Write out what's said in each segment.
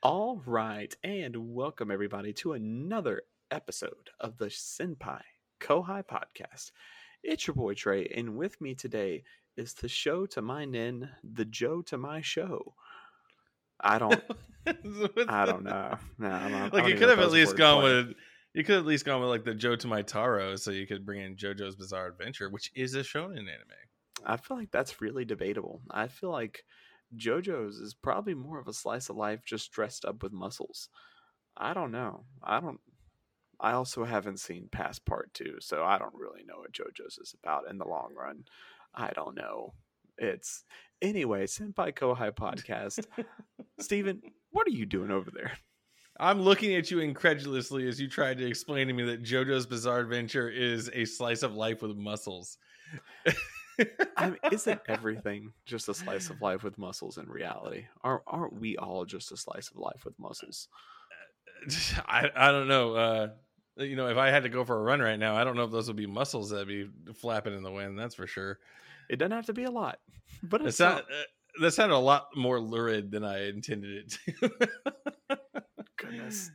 All right, and welcome everybody to another episode of the Senpai Kohai podcast. It's your boy Trey, and with me today is the show to my nin, the Joe to my show. I don't, I don't know. No, I don't, like you could have at least gone with you could at least gone with like the Joe to my Taro, so you could bring in JoJo's Bizarre Adventure, which is a shonen anime. I feel like that's really debatable. I feel like JoJo's is probably more of a slice of life just dressed up with muscles. I don't know. I don't. I also haven't seen past part two, so I don't really know what JoJo's is about in the long run. I don't know. It's anyway, Senpai Kohai podcast. Steven, what are you doing over there? I'm looking at you incredulously as you tried to explain to me that JoJo's Bizarre Adventure is a slice of life with muscles. I mean, isn't everything just a slice of life with muscles in reality? Aren't aren't we all just a slice of life with muscles? I I don't know. Uh, you know, if I had to go for a run right now, I don't know if those would be muscles that'd be flapping in the wind. That's for sure. It doesn't have to be a lot, but it's It's not. not. Uh, that sounded a lot more lurid than I intended it to. Goodness.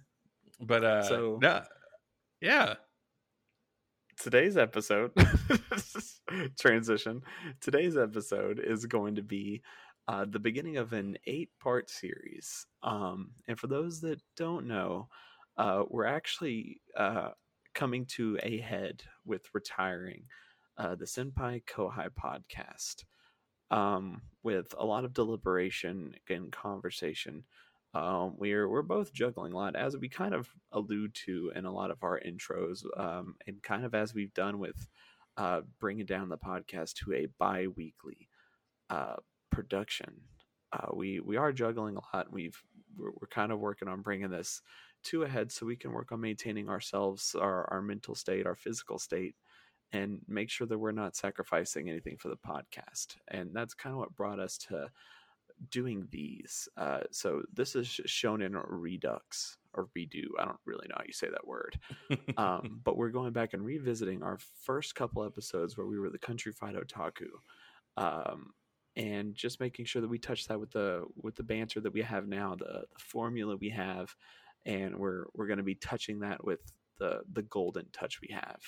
But uh, So- no, yeah, Today's episode transition. Today's episode is going to be uh, the beginning of an eight-part series. Um, and for those that don't know, uh, we're actually uh, coming to a head with retiring uh, the Senpai Kohai podcast. Um, with a lot of deliberation and conversation, um, we're we're both juggling a lot, as we kind of allude to in a lot of our intros, um, and kind of as we've done with uh, bringing down the podcast to a bi-weekly uh, production. Uh, we we are juggling a lot. We've we're, we're kind of working on bringing this to a head so we can work on maintaining ourselves, our our mental state, our physical state, and make sure that we're not sacrificing anything for the podcast. And that's kind of what brought us to doing these. Uh, so this is sh- Shonen Redux or Redo. I don't really know how you say that word. Um, but we're going back and revisiting our first couple episodes where we were the countrified otaku, um, and just making sure that we touch that with the with the banter that we have now, the, the formula we have, and we're we're going to be touching that with the the golden touch we have.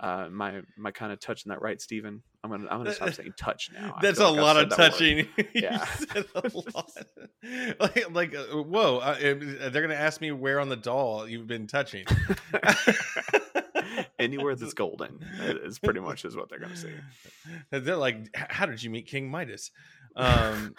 Uh, my my kind of touching that right, Stephen? I'm gonna I'm gonna stop saying touch now. That's a like lot of that touching. Yeah. a lot. like, like, uh, whoa! Uh, uh, they're gonna ask me where on the doll you've been touching. Anywhere that's golden is pretty much is what they're gonna say. They're like, "How did you meet King Midas?" Um,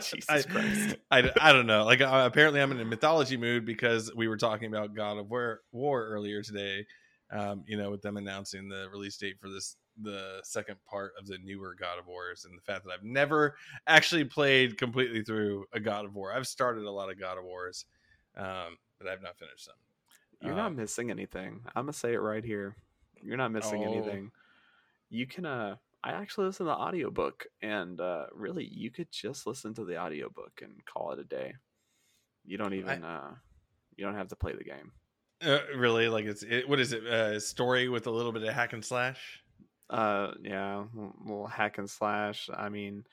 Jesus I, Christ. I, I don't know. Like, uh, apparently, I'm in a mythology mood because we were talking about God of War, War earlier today. Um, you know, with them announcing the release date for this, the second part of the newer God of Wars, and the fact that I've never actually played completely through a God of War. I've started a lot of God of Wars, um, but I've not finished them. You're not Um, missing anything. I'm gonna say it right here. You're not missing Oh. anything. You can uh I actually listen to the audiobook and uh really you could just listen to the audiobook and call it a day. You don't even uh you don't have to play the game. Uh, really, like it's it, what is it? Uh, story with a little bit of hack and slash. Uh yeah, a little hack and slash. I mean,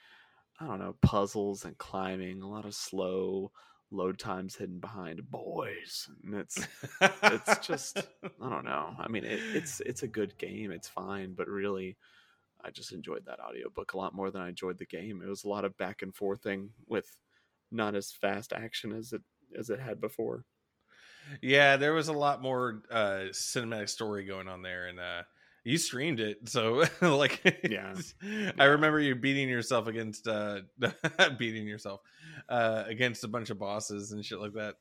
I don't know, puzzles and climbing, a lot of slow load times hidden behind boys. And it's it's just I don't know. I mean, it, it's it's a good game. It's fine, but really, I just enjoyed that audiobook a lot more than I enjoyed the game. It was a lot of back and forthing with not as fast action as it as it had before. Yeah, there was a lot more uh cinematic story going on there and uh you streamed it. So like Yeah. I remember you beating yourself against uh beating yourself uh against a bunch of bosses and shit like that.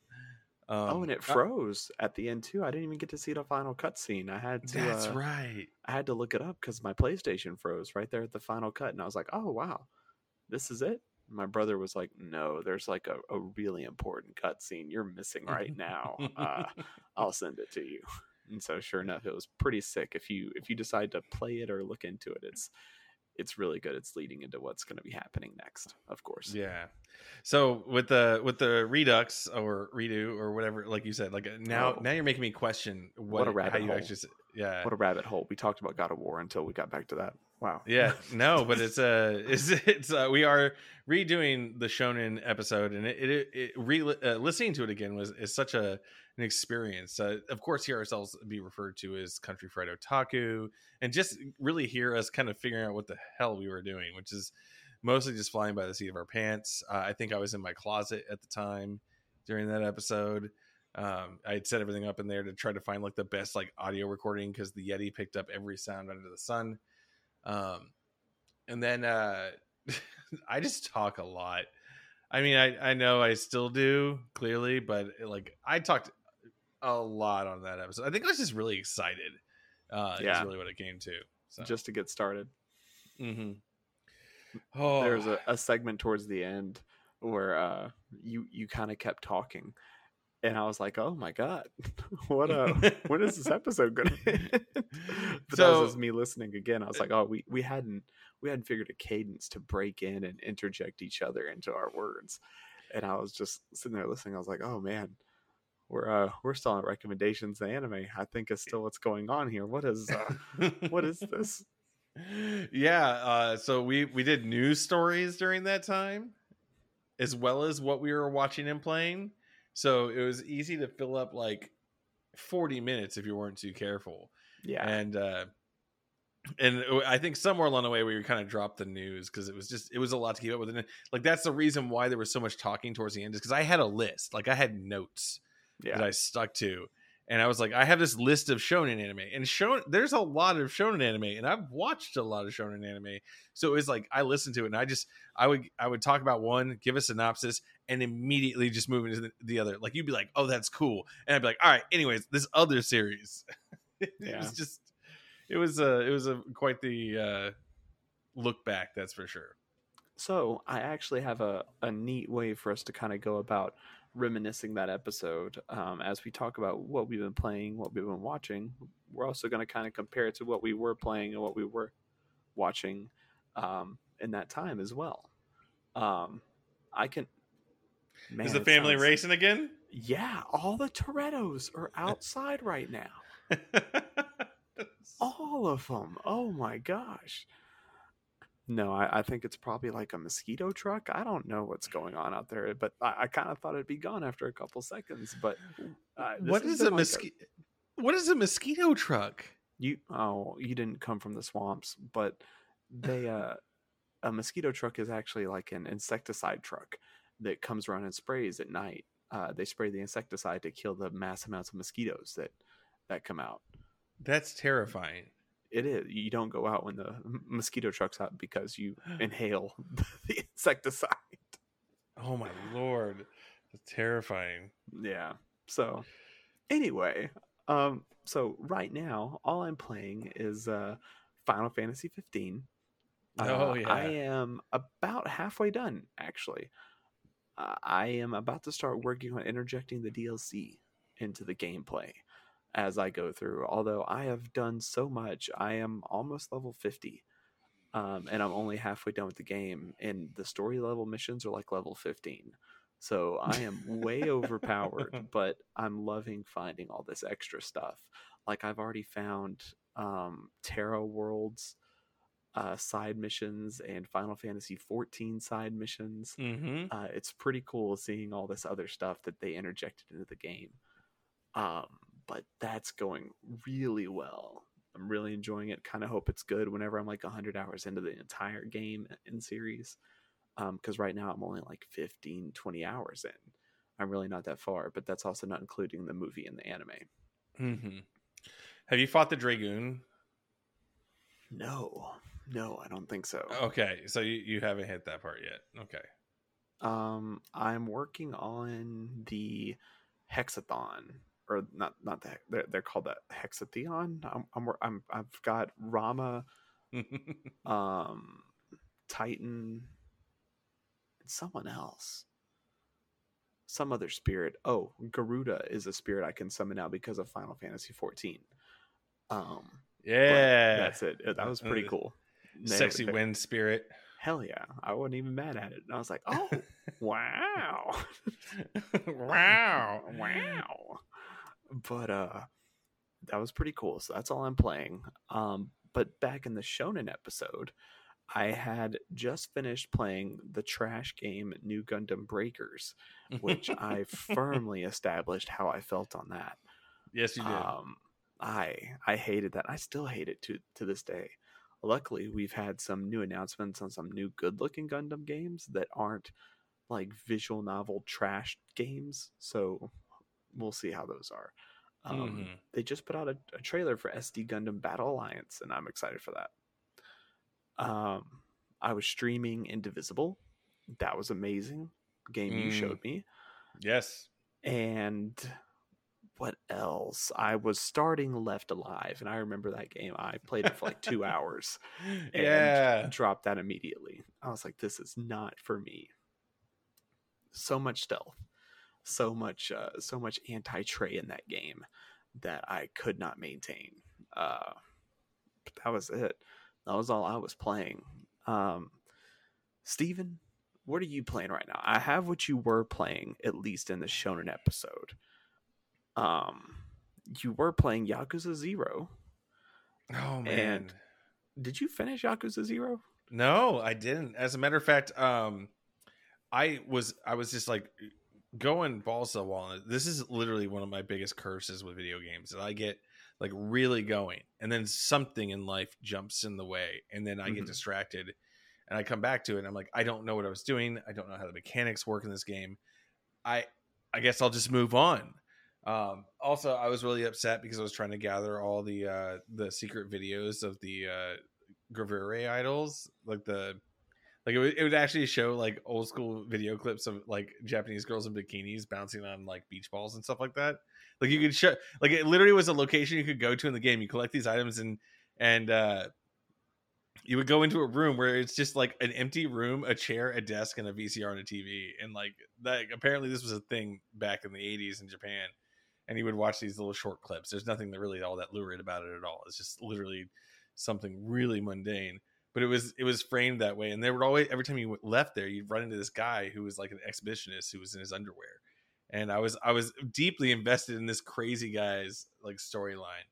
Um, oh, and it uh, froze at the end too. I didn't even get to see the final cutscene. I had to. that's uh, right. I had to look it up because my PlayStation froze right there at the final cut, and I was like, "Oh wow, this is it." My brother was like, "No, there's like a, a really important cutscene you're missing right now. Uh, I'll send it to you." And so, sure enough, it was pretty sick. If you if you decide to play it or look into it, it's it's really good. It's leading into what's going to be happening next, of course. Yeah. So with the with the redux or redo or whatever, like you said, like uh, now Oh. now you're making me question What what, a how you hole. actually. Yeah. What a rabbit hole. We talked about God of War until we got back to that. Wow. Yeah, no, but it's uh it's it's uh, we are redoing the shonen episode, and it it, it re uh, listening to it again was is such a an experience. Uh, of course, hear ourselves be referred to as country fried otaku, and just really hear us kind of figuring out what the hell we were doing, which is mostly just flying by the seat of our pants. Uh, I think I was in my closet at the time during that episode. Um, I had set everything up in there to try to find like the best like audio recording because the Yeti picked up every sound under the sun. Um, and then uh, I just talk a lot. I mean, I, I know I still do clearly, but like I talked a lot on that episode. I think I was just really excited. Uh, yeah, is really what it came to. So. Just to get started. Mm-hmm. Oh. There's a, a segment towards the end where uh, you you kind of kept talking, and I was like, "Oh my god, what uh, when is this episode gonna?" but so, that was me listening again. I was like, "Oh, we we hadn't we hadn't figured a cadence to break in and interject each other into our words," and I was just sitting there listening. I was like, "Oh man." We're uh, we're still on recommendations. The anime, I think, is still what's going on here. What is uh, what is this? Yeah, uh, so we we did news stories during that time, as well as what we were watching and playing so it was easy to fill up like 40 minutes if you weren't too careful. Yeah. And uh and I think somewhere along the way we kind of dropped the news because it was just it was a lot to keep up with. And like that's the reason why there was so much talking towards the end is because I had a list, like I had notes yeah. that I stuck to, and I was like, I have this list of shonen anime, and shonen there's a lot of shonen anime, and I've watched a lot of shonen anime. So it was like I listened to it, and I just I would I would talk about one, give a synopsis, and immediately just move into the, the other. Like you'd be like, oh, that's cool, and I'd be like, all right, anyways, this other series. it yeah. was just it was a it was a quite the uh, look back, that's for sure. So I actually have a, a neat way for us to kind of go about reminiscing that episode um, as we talk about what we've been playing, what we've been watching. We're also going to kind of compare it to what we were playing and what we were watching um, in that time as well. Um, I can. Man, Is the family sounds, racing again? Yeah, all the Torettos are outside right now. all of them. Oh my gosh. No, I, I, think it's probably like a mosquito truck. I don't know what's going on out there, but I, I kind of thought it'd be gone after a couple seconds. But uh, what is a like mosquito? What is a mosquito truck? You oh, you didn't come from the swamps, but they uh, a mosquito truck is actually like an insecticide truck that comes around and sprays at night. Uh, they spray the insecticide to kill the mass amounts of mosquitoes that that come out. That's terrifying it is. You don't go out when the mosquito truck's out because you inhale the insecticide. Oh my lord, that's terrifying. Yeah. So, anyway, um, so right now all I'm playing is uh, Final Fantasy 15. Uh, oh yeah. I am about halfway done actually. Uh, I am about to start working on interjecting the DLC into the gameplay as I go through. Although I have done so much, I am almost level 50. Um, and I'm only halfway done with the game, and the story level missions are like level 15. So I am way overpowered, but I'm loving finding all this extra stuff. Like I've already found um, Terra Wars uh, side missions and Final Fantasy 14 side missions. Mm-hmm. Uh, it's pretty cool seeing all this other stuff that they interjected into the game. Um, but that's going really well. I'm really enjoying it. Kind of hope it's good whenever I'm like 100 hours into the entire game in series. Because um, right now I'm only like 15, 20 hours in. I'm really not that far, but that's also not including the movie and the anime. Mm-hmm. Have you fought the Dragoon? No, no, I don't think so. Okay, so you, you haven't hit that part yet. Okay. Um, I'm working on the Hexathon or not not that they're, they're called the hexatheon. I'm, I'm i'm i've got Ramuh um titan and someone else. Some other spirit. Oh garuda is a spirit i can summon now because of final fantasy 14 um yeah. that's it. That was pretty cool. Sexy wind spirit. hell yeah. I wasn't even mad at it. And i was like oh wow. Wow. Wow but uh that was pretty cool so that's all i'm playing um but back in the Shonen episode, I had just finished playing the trash game New Gundam Breakers, which I firmly established how I felt on that. yes, you did. Um, I I hated that. I still hate it to to this day. Luckily, we've had some new announcements on some new good-looking Gundam games that aren't like visual novel trash games. So we'll see how those are. Um, Mhm. They just put out a, a trailer for SD Gundam Battle Alliance, and I'm excited for that. Um, I was streaming Indivisible. That was amazing. Game you Mm. showed me yes. and what else? I was starting Left Alive, and I remember that game. I played it for like two hours and Yeah. dropped that immediately. I was like, this is not for me. So much stealth, so much, uh, so much anti Trey in that game that I could not maintain. Uh, but that was it. That was all I was playing. Um, Steven, what are you playing right now? I have what you were playing, at least in the Shonen episode. Um, you were playing Yakuza Zero. Oh man. And- Did you finish Yakuza Zero? No, I didn't. As a matter of fact, um, I was I was just like going balls to the wall. This is literally one of my biggest curses with video games I get like really going, and then something in life jumps in the way, and then I get Mhm. distracted, and I come back to it, and I'm like, I don't know what I was doing. I don't know how the mechanics work in this game. I I guess I'll just move on. Um, also, I was really upset because I was trying to gather all the uh, the secret videos of the uh, Gravure idols, like the like it would, it would actually show like old school video clips of like Japanese girls in bikinis bouncing on like beach balls and stuff like that. Like you could show like it literally was a location you could go to in the game. You collect these items and and uh you would go into a room where it's just like an empty room, a chair, a desk, and a VCR and a TV. And like that apparently this was a thing back in the 80s in Japan. And you would watch these little short clips. There's nothing that really all that lurid about it at all. It's just literally something really mundane but it was it was framed that way. And they were always every time you left there you'd run into this guy who was like an exhibitionist who was in his underwear. And i was i was deeply invested in this crazy guy's like storyline.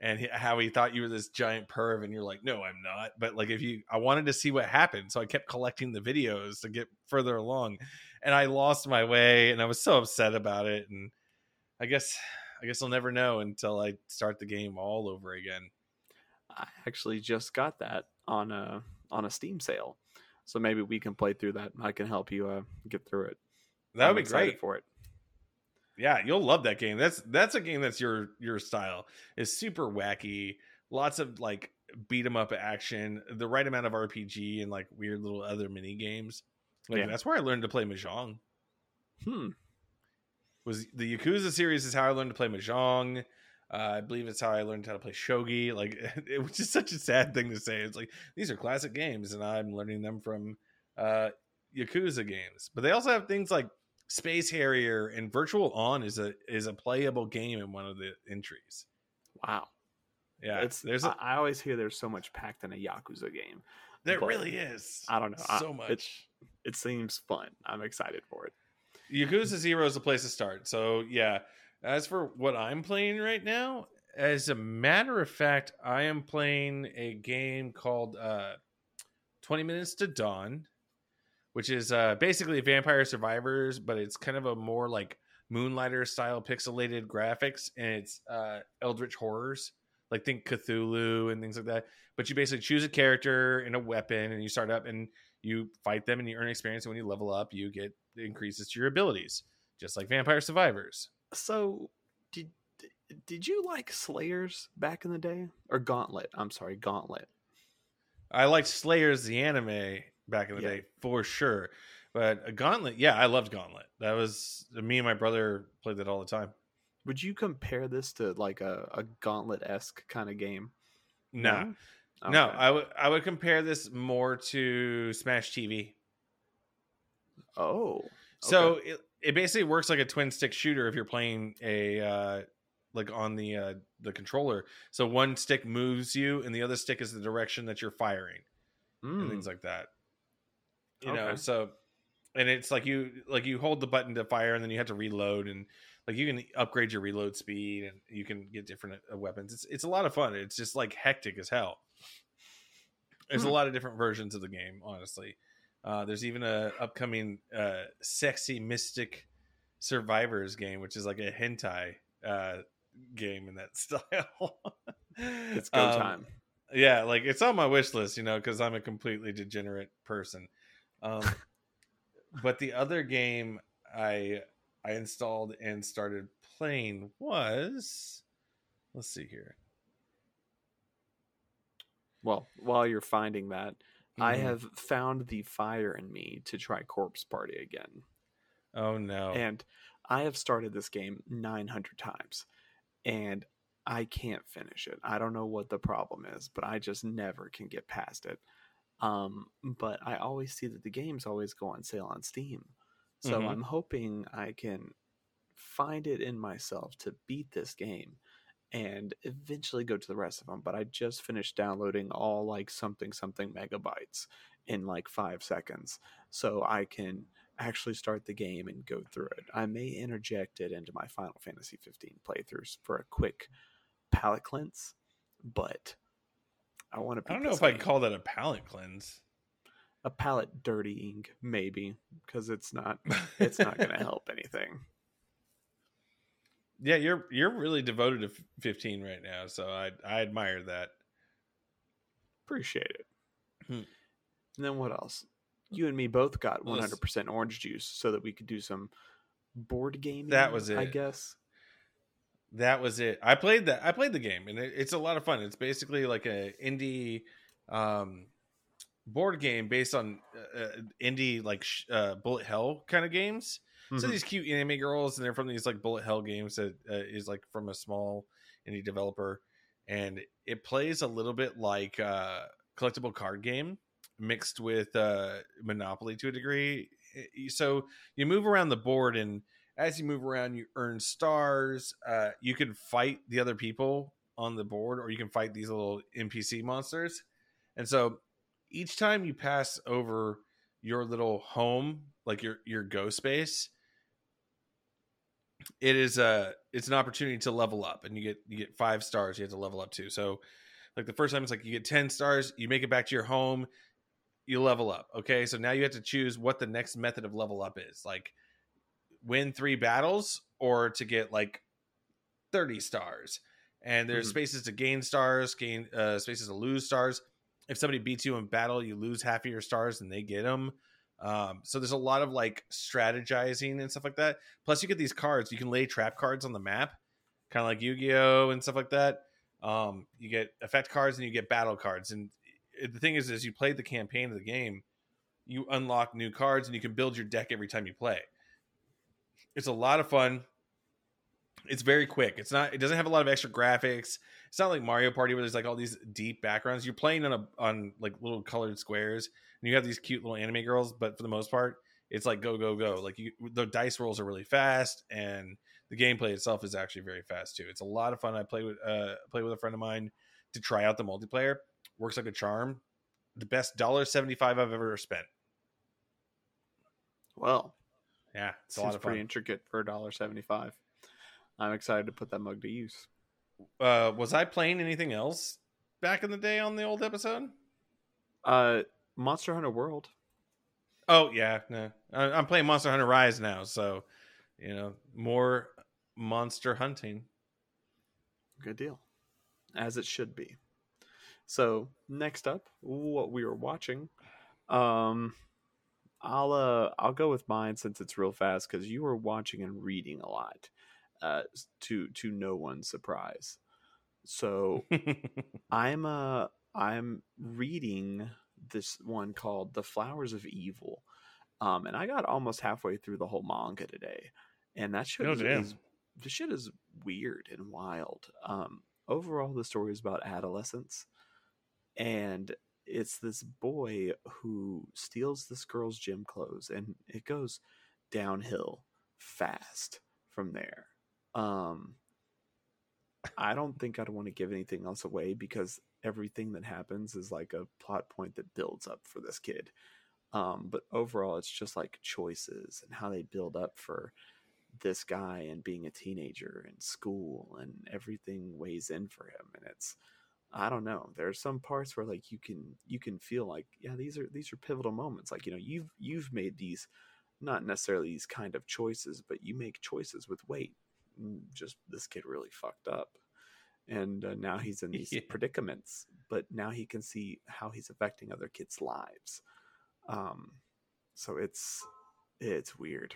And he, how he thought you were this giant perv and you're like no i'm not. But like if you i wanted to see what happened so i kept collecting the videos to get further along. And i lost my way and i was so upset about it. And i guess i guess i'll never know until i start the game all over again. I actually just got that on a on a Steam sale, so maybe we can play through that. I can help you uh, get through it. that would I'm be great for it. Yeah, you'll love that game. That's that's a game that's your your style. It's super wacky. Lots of like beat 'em up action, the right amount of RPG and like weird little other mini games. Like Yeah. that's where I learned to play mahjong. Hmm. Was the Yakuza series is how I learned to play mahjong. Uh, I believe it's how I learned how to play shogi. Like it was just such a sad thing to say. It's like these are classic games, and I'm learning them from uh, Yakuza games. But they also have things like Space Harrier and Virtual On is a is a playable game in one of the entries. Wow. Yeah, it's there's I, a, I always hear there's so much packed in a Yakuza game. there really is. I don't know. I- so it- much. It seems fun. I'm excited for it. Yakuza Zero is a place to start. So yeah. As for what I'm playing right now, as a matter of fact, I am playing a game called uh, 20 Minutes to Dawn, which is uh, basically Vampire Survivors, but it's kind of a more like Moonlighter style pixelated graphics, and it's uh, Eldritch horrors, like think Cthulhu and things like that. But you basically choose a character and a weapon, and you start up and you fight them, and you earn experience. And when you level up, you get increases to your abilities, just like Vampire Survivors. So, did did you like Slayers back in the day or Gauntlet? I'm sorry, Gauntlet. I liked Slayers the anime back in the Yeah. day for sure. But a Gauntlet, yeah, I loved Gauntlet. That was me and my brother played that all the time. Would you compare this to like a, a Gauntlet esque kind of game? Nah, No, no, I would I would compare this more to Smash TV. oh, So it, it basically works like a twin stick shooter if you're playing a uh, like on the uh, the controller. So one stick moves you, and the other stick is the direction that you're firing. and Mm, things like that. You know, so and it's like you like you hold the button to fire and then you have to reload and like you can upgrade your reload speed and you can get different uh, weapons it's it's a lot of fun it's just like hectic as hell there's Hmm. a lot of different versions of the game honestly uh, there's even a upcoming uh, sexy mystic survivors game which is like a hentai uh, game in that style. It's go Um, time. yeah like it's on my wish list you know because i'm a completely degenerate person. Um but the other game i i installed and started playing was let's see here. Well, while you're finding that, I Mhm. have found the fire in me to try Corpse Party again. oh no And I have started this game 900 times and I can't finish it. I don't know what the problem is, but I just never can get past it. Um, but I always see that the games always go on sale on Steam. So Mhm. I'm hoping I can find it in myself to beat this game and eventually go to the rest of them. But I just finished downloading all like something something megabytes in like five seconds. So I can actually start the game and go through it. I may interject it into my Final Fantasy 15 playthroughs for a quick palate cleanse, but I want to. i don't know if i'd call that a palate cleanse a palate dirtying, maybe, because it's not. It's not going to help anything. Yeah you're you're really devoted to 15 right now so i i admire that Appreciate it. Hmm. And then what else? You and me both got Let's- 100% orange juice so that we could do some board gaming. That was it. I guess. that was it i played that i played the game and it, it's a lot of fun it's basically like a indie um board game based on uh, uh, indie like sh- uh, bullet hell kind of games so Mhm. these cute anime girls and they're from these like bullet hell games that uh, is like from a small indie developer and it plays a little bit like uh collectible card game mixed with uh monopoly to a degree. So you move around the board and as you move around you earn stars. Uh you can fight the other people on the board or you can fight these little npc monsters. And so each time you pass over your little home like your your go space it is a it's an opportunity to level up and you get you get five stars you have to level up to so like the first time it's like you get 10 stars you make it back to your home you level up okay? So now you have to choose what the next method of level up is like win three battles or to get like 30 stars. And there's Mhm. spaces to gain stars gain uh, spaces to lose stars if somebody beats you in battle you lose half of your stars and they get them um, so there's a lot of like strategizing and stuff like that. Plus you get these cards. You can lay trap cards on the map kind of like yu-gi-oh! and stuff like that. Um, you get effect cards and you get battle cards. And the thing is as you play the campaign of the game you unlock new cards and you can build your deck every time you play. It's a lot of fun it's very quick. It's not it doesn't have a lot of extra graphics. It's not like mario party where there's like all these deep backgrounds. You're playing on a on like little colored squares and you have these cute little anime girls but for the most part it's like go go go. Like you the dice rolls are really fast and the gameplay itself is actually very fast too. It's a lot of fun. I play with uh play with a friend of mine to try out the multiplayer. Works like a charm. The best dollar 75 i've ever spent. Well, yeah it's a lot of pretty intricate for a dollar seventy-five. I'm excited to put that mug to use. uh was i playing anything else back in the day on the old episode Uh, Monster Hunter World. Oh yeah, no. I, I'm playing Monster Hunter Rise now, so you know more monster hunting. Good deal. As it should be. So next up, what we were watching. Um I'll uh I'll go with mine since it's real fast because you were watching and reading a lot. Uh to to no one's surprise. So I'm uh I'm reading this one called The Flowers of Evil. Um and I got almost halfway through the whole manga today. And that shit Oh, is, is the shit is weird and wild. Um overall the story is about adolescence and it's this boy who steals this girl's gym clothes and it goes downhill fast from there. Um I don't think I'd want to give anything else away because everything that happens is like a plot point that builds up for this kid. Um, but overall, it's just like choices and how they build up for this guy and being a teenager and school and everything weighs in for him. And it's, I don't know. There's some parts where like you can you can feel like yeah these are these are pivotal moments. Like you know you've you've made these not necessarily these kind of choices, but you make choices with weight. Mm, just this kid really fucked up. And uh, now he's in these yeah. predicaments but now he can see how he's affecting other kids lives. Um so it's it's weird.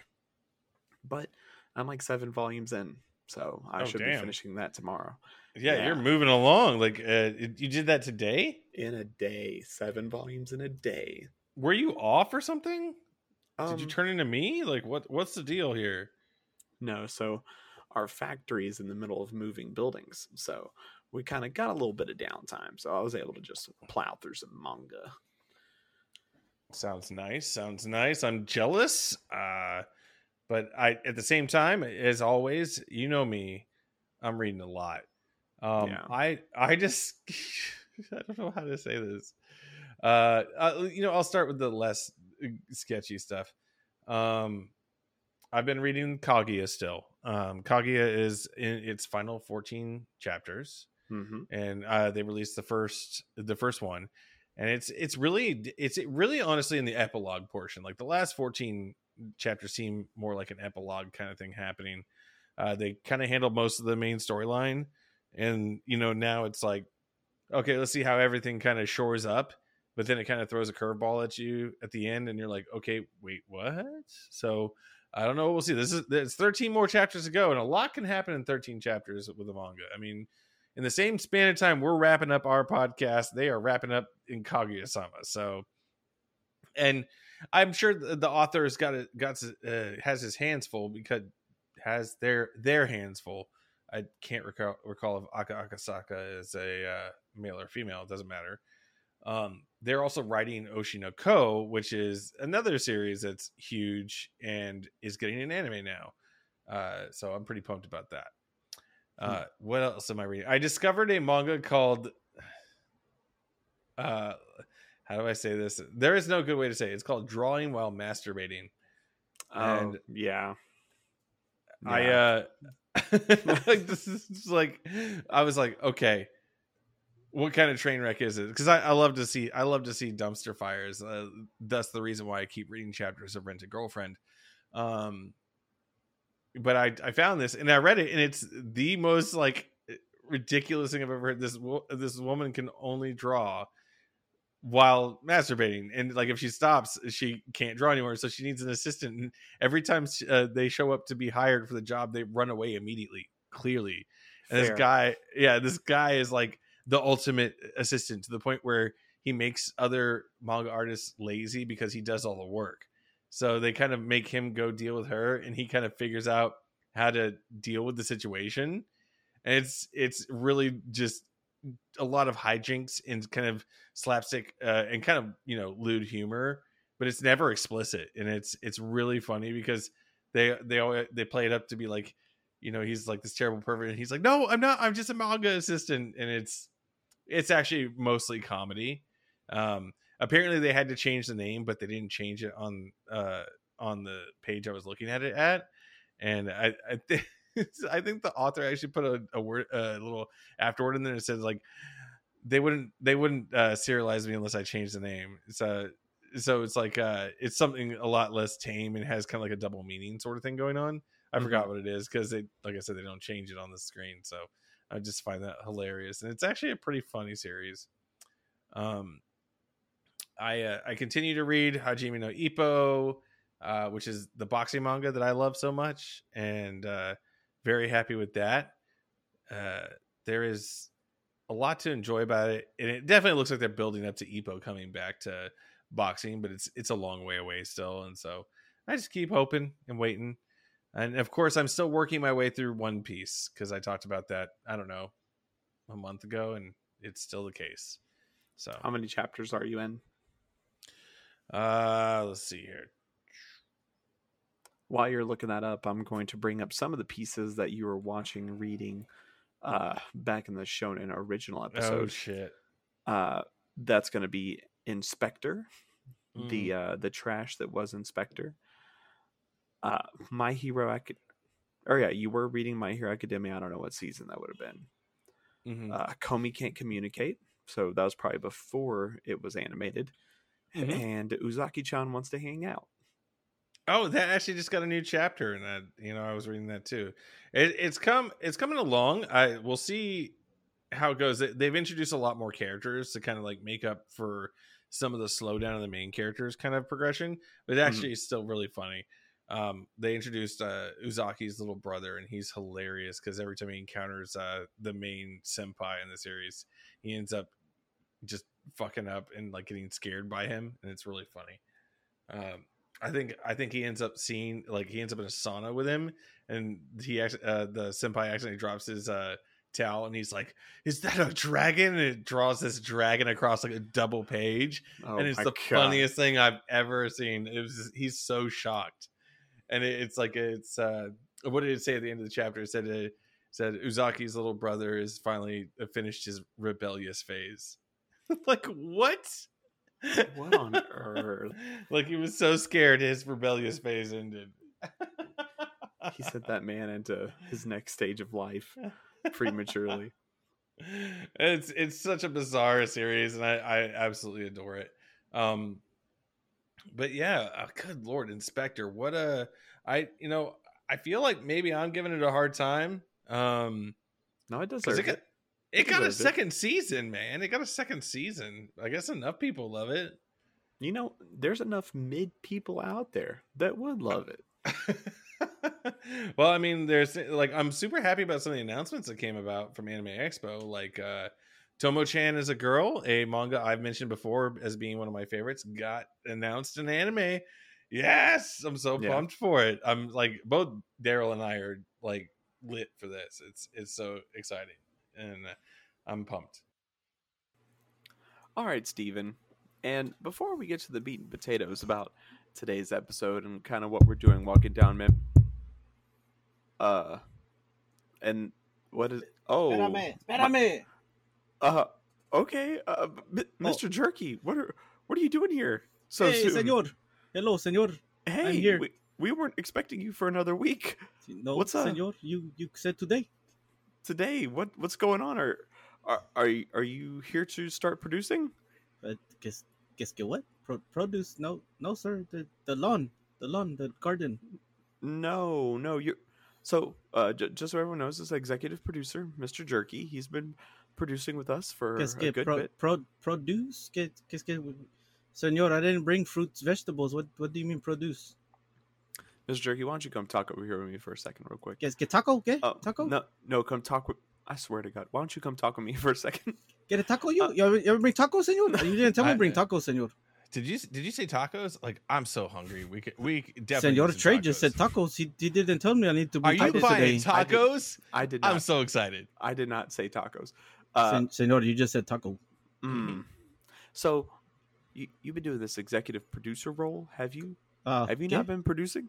But i'm like seven volumes in so i oh, should damn. be finishing that tomorrow. Yeah, yeah, you're moving along like uh, you did that today? In a day. Seven volumes in a day. Were you off or something? Um, did you um turn into me? Like what what's the deal here? No so our factories in the middle of moving buildings. So we kind of got a little bit of downtime. So I was able to just plow through some manga. Sounds nice. Sounds nice. I'm jealous. Uh, but I, at the same time, as always, you know me, I'm reading a lot. Um, yeah. I, I just, I don't know how to say this. Uh, uh, you know, I'll start with the less uh, sketchy stuff. Um, I've been reading Kaguya still. Um, Kaguya is in its final 14 chapters, mm-hmm. and uh, they released the first the first one, and it's it's really it's really honestly in the epilogue portion. Like the last 14 chapters seem more like an epilogue kind of thing happening. Uh, they kind of handled most of the main storyline, and you know now it's like, okay, let's see how everything kind of shores up but then it kind of throws a curveball at you at the end and you're like okay wait what so I don't know. We'll see. This is there's 13 more chapters to go, and a lot can happen in 13 chapters with the manga. I mean, in the same span of time we're wrapping up our podcast, they are wrapping up in Kaguya-sama. So, and I'm sure the author has got it, got uh, has his hands full because has their their hands full. I can't recall recall if Aka Akasaka is a uh, male or female. It doesn't matter. Um, they're also writing Oshi no Ko, which is another series that's huge and is getting an anime now. Uh, so I'm pretty pumped about that. Hmm. Uh, what else am I reading? I discovered a manga called. Uh, how do I say this? There is no good way to say it. It's called Drawing While Masturbating. Oh, and yeah. yeah. I uh like this is like I was like, okay, what kind of train wreck is it? Because I, I, love to see I love to see dumpster fires. Uh, that's the reason why I keep reading chapters of Rent a Girlfriend. Um, but I I found this and I read it and it's the most like ridiculous thing I've ever heard. This this woman can only draw while masturbating and like if she stops she can't draw anymore so she needs an assistant and every time uh, they show up to be hired for the job they run away immediately clearly and Fair. this guy yeah this guy is like the ultimate assistant to the point where he makes other manga artists lazy because he does all the work. So they kind of make him go deal with her and he kind of figures out how to deal with the situation. And it's it's really just a lot of hijinks and kind of slapstick uh, and kind of, you know, lewd humor, but it's never explicit and it's it's really funny because they they always they play it up to be like you know he's like this terrible pervert and he's like no i'm not i'm just a manga assistant and it's it's actually mostly comedy. Um, apparently they had to change the name, but they didn't change it on uh on the page I was looking at it at. And I I, th- I think the author actually put a, a word a little afterward in there that says like they wouldn't they wouldn't uh, serialize me unless I changed the name. It's uh so it's like uh it's something a lot less tame and has kind of like a double meaning sort of thing going on. I mm-hmm. forgot what it is because they like I said they don't change it on the screen. So I just find that hilarious, and it's actually a pretty funny series. Um, I uh, I continue to read Hajime no Ippo, uh, which is the boxing manga that I love so much, and uh, very happy with that. Uh, there is a lot to enjoy about it, and it definitely looks like they're building up to Ippo coming back to boxing, but it's it's a long way away still, and so I just keep hoping and waiting. And of course, I'm still working my way through One Piece because I talked about that, I don't know, a month ago, and it's still the case. So, how many chapters are you in? Uh, let's see here. While you're looking that up, I'm going to bring up some of the pieces that you were watching, reading uh, back in the Shonen original episode. Oh, shit. Uh, that's going to be In/Spectre, the uh, the trash that was In/Spectre. Uh, My Hero Ac- or yeah, you were reading My Hero Academia. I don't know what season that would have been. Mhm. Uh, Komi can't communicate, so that was probably before it was animated. Mhm. And Uzaki-chan wants to hang out. Oh, that actually just got a new chapter, and that you know I was reading that too. It, it's come, it's coming along. I we'll see how it goes. They- They've introduced a lot more characters to kind of like make up for some of the slowdown of the main characters kind of progression, but it actually is still really funny. Um, they introduced uh, Uzaki's little brother, and he's hilarious because every time he encounters uh, the main senpai in the series, he ends up just fucking up and like getting scared by him, and it's really funny. Um, I think I think he ends up seeing like he ends up in a sauna with him, and he actually uh, the senpai accidentally drops his uh, towel, and he's like, "Is that a dragon?" And it draws this dragon across like a double page, Oh and it's the God. funniest thing I've ever seen. It was just- he's so shocked, and it, it's like it's uh, what did it say at the end of the chapter? It said it said Uzaki's little brother is finally uh, finished his rebellious phase. like what? What on earth? like he was so scared his rebellious phase ended. He sent that man into his next stage of life prematurely. it's it's such a bizarre series and I, I absolutely adore it um but yeah uh, good lord In/Spectre what a i you know i feel like maybe i'm giving it a hard time um No, it does. because it got it got a deserved it. second season man it got a second season i guess enough people love it You know, there's enough mid people out there that would love it. well, I mean, there's like I'm super happy about some of the announcements that came about from Anime Expo. Like uh Tomo Chan is a girl, a manga I've mentioned before as being one of my favorites, got announced in anime. Yes, I'm so Yeah. pumped for it. I'm like both Daryl and I are like lit for this. It's it's so exciting, and uh, I'm pumped. All right, Steven. And before we get to the meat and potatoes about today's episode and kind of what we're doing walking down mem uh and what is oh Espérame, espérame. Uh okay uh Mr. Jerky, what are what are you doing here so Oh. hey, soon? señor. Hello, señor. hey, here. We, we weren't expecting you for another week. No, What's up? señor. You you said today. Today, what what's going on? Are are are you, are you here to start producing? But guess guess get what? Pro- produce? No, no, sir. The the lawn, the lawn, the garden. No, no, you're so uh j- just so everyone knows, this executive producer, Mr. Jerky, he's been producing with us for Guess a get good pro, bit. pro, produce. Get guess get. Señor, I didn't bring fruits, vegetables. What what do you mean produce? Mr. Jerky, why don't you come talk over here with me for a second, real quick? Guess get taco. Get Oh, taco. No, no, come talk with. I swear to God, why don't you come talk with me for a second? Get a taco. You Uh, you, ever, you ever bring tacos, señor? You didn't tell me I- to bring tacos, señor. Did you did you say tacos? Like I'm so hungry. We could we could definitely. Señor get some Trey just said tacos. tacos. He, he didn't tell me I need to Are you tacos buying today. I did- tacos? I did not. I'm so excited. I did not say tacos. Uh, señor, you just said taco. mm. So, you you've been doing this executive producer role, have you? Uh, Have you yeah. not been producing?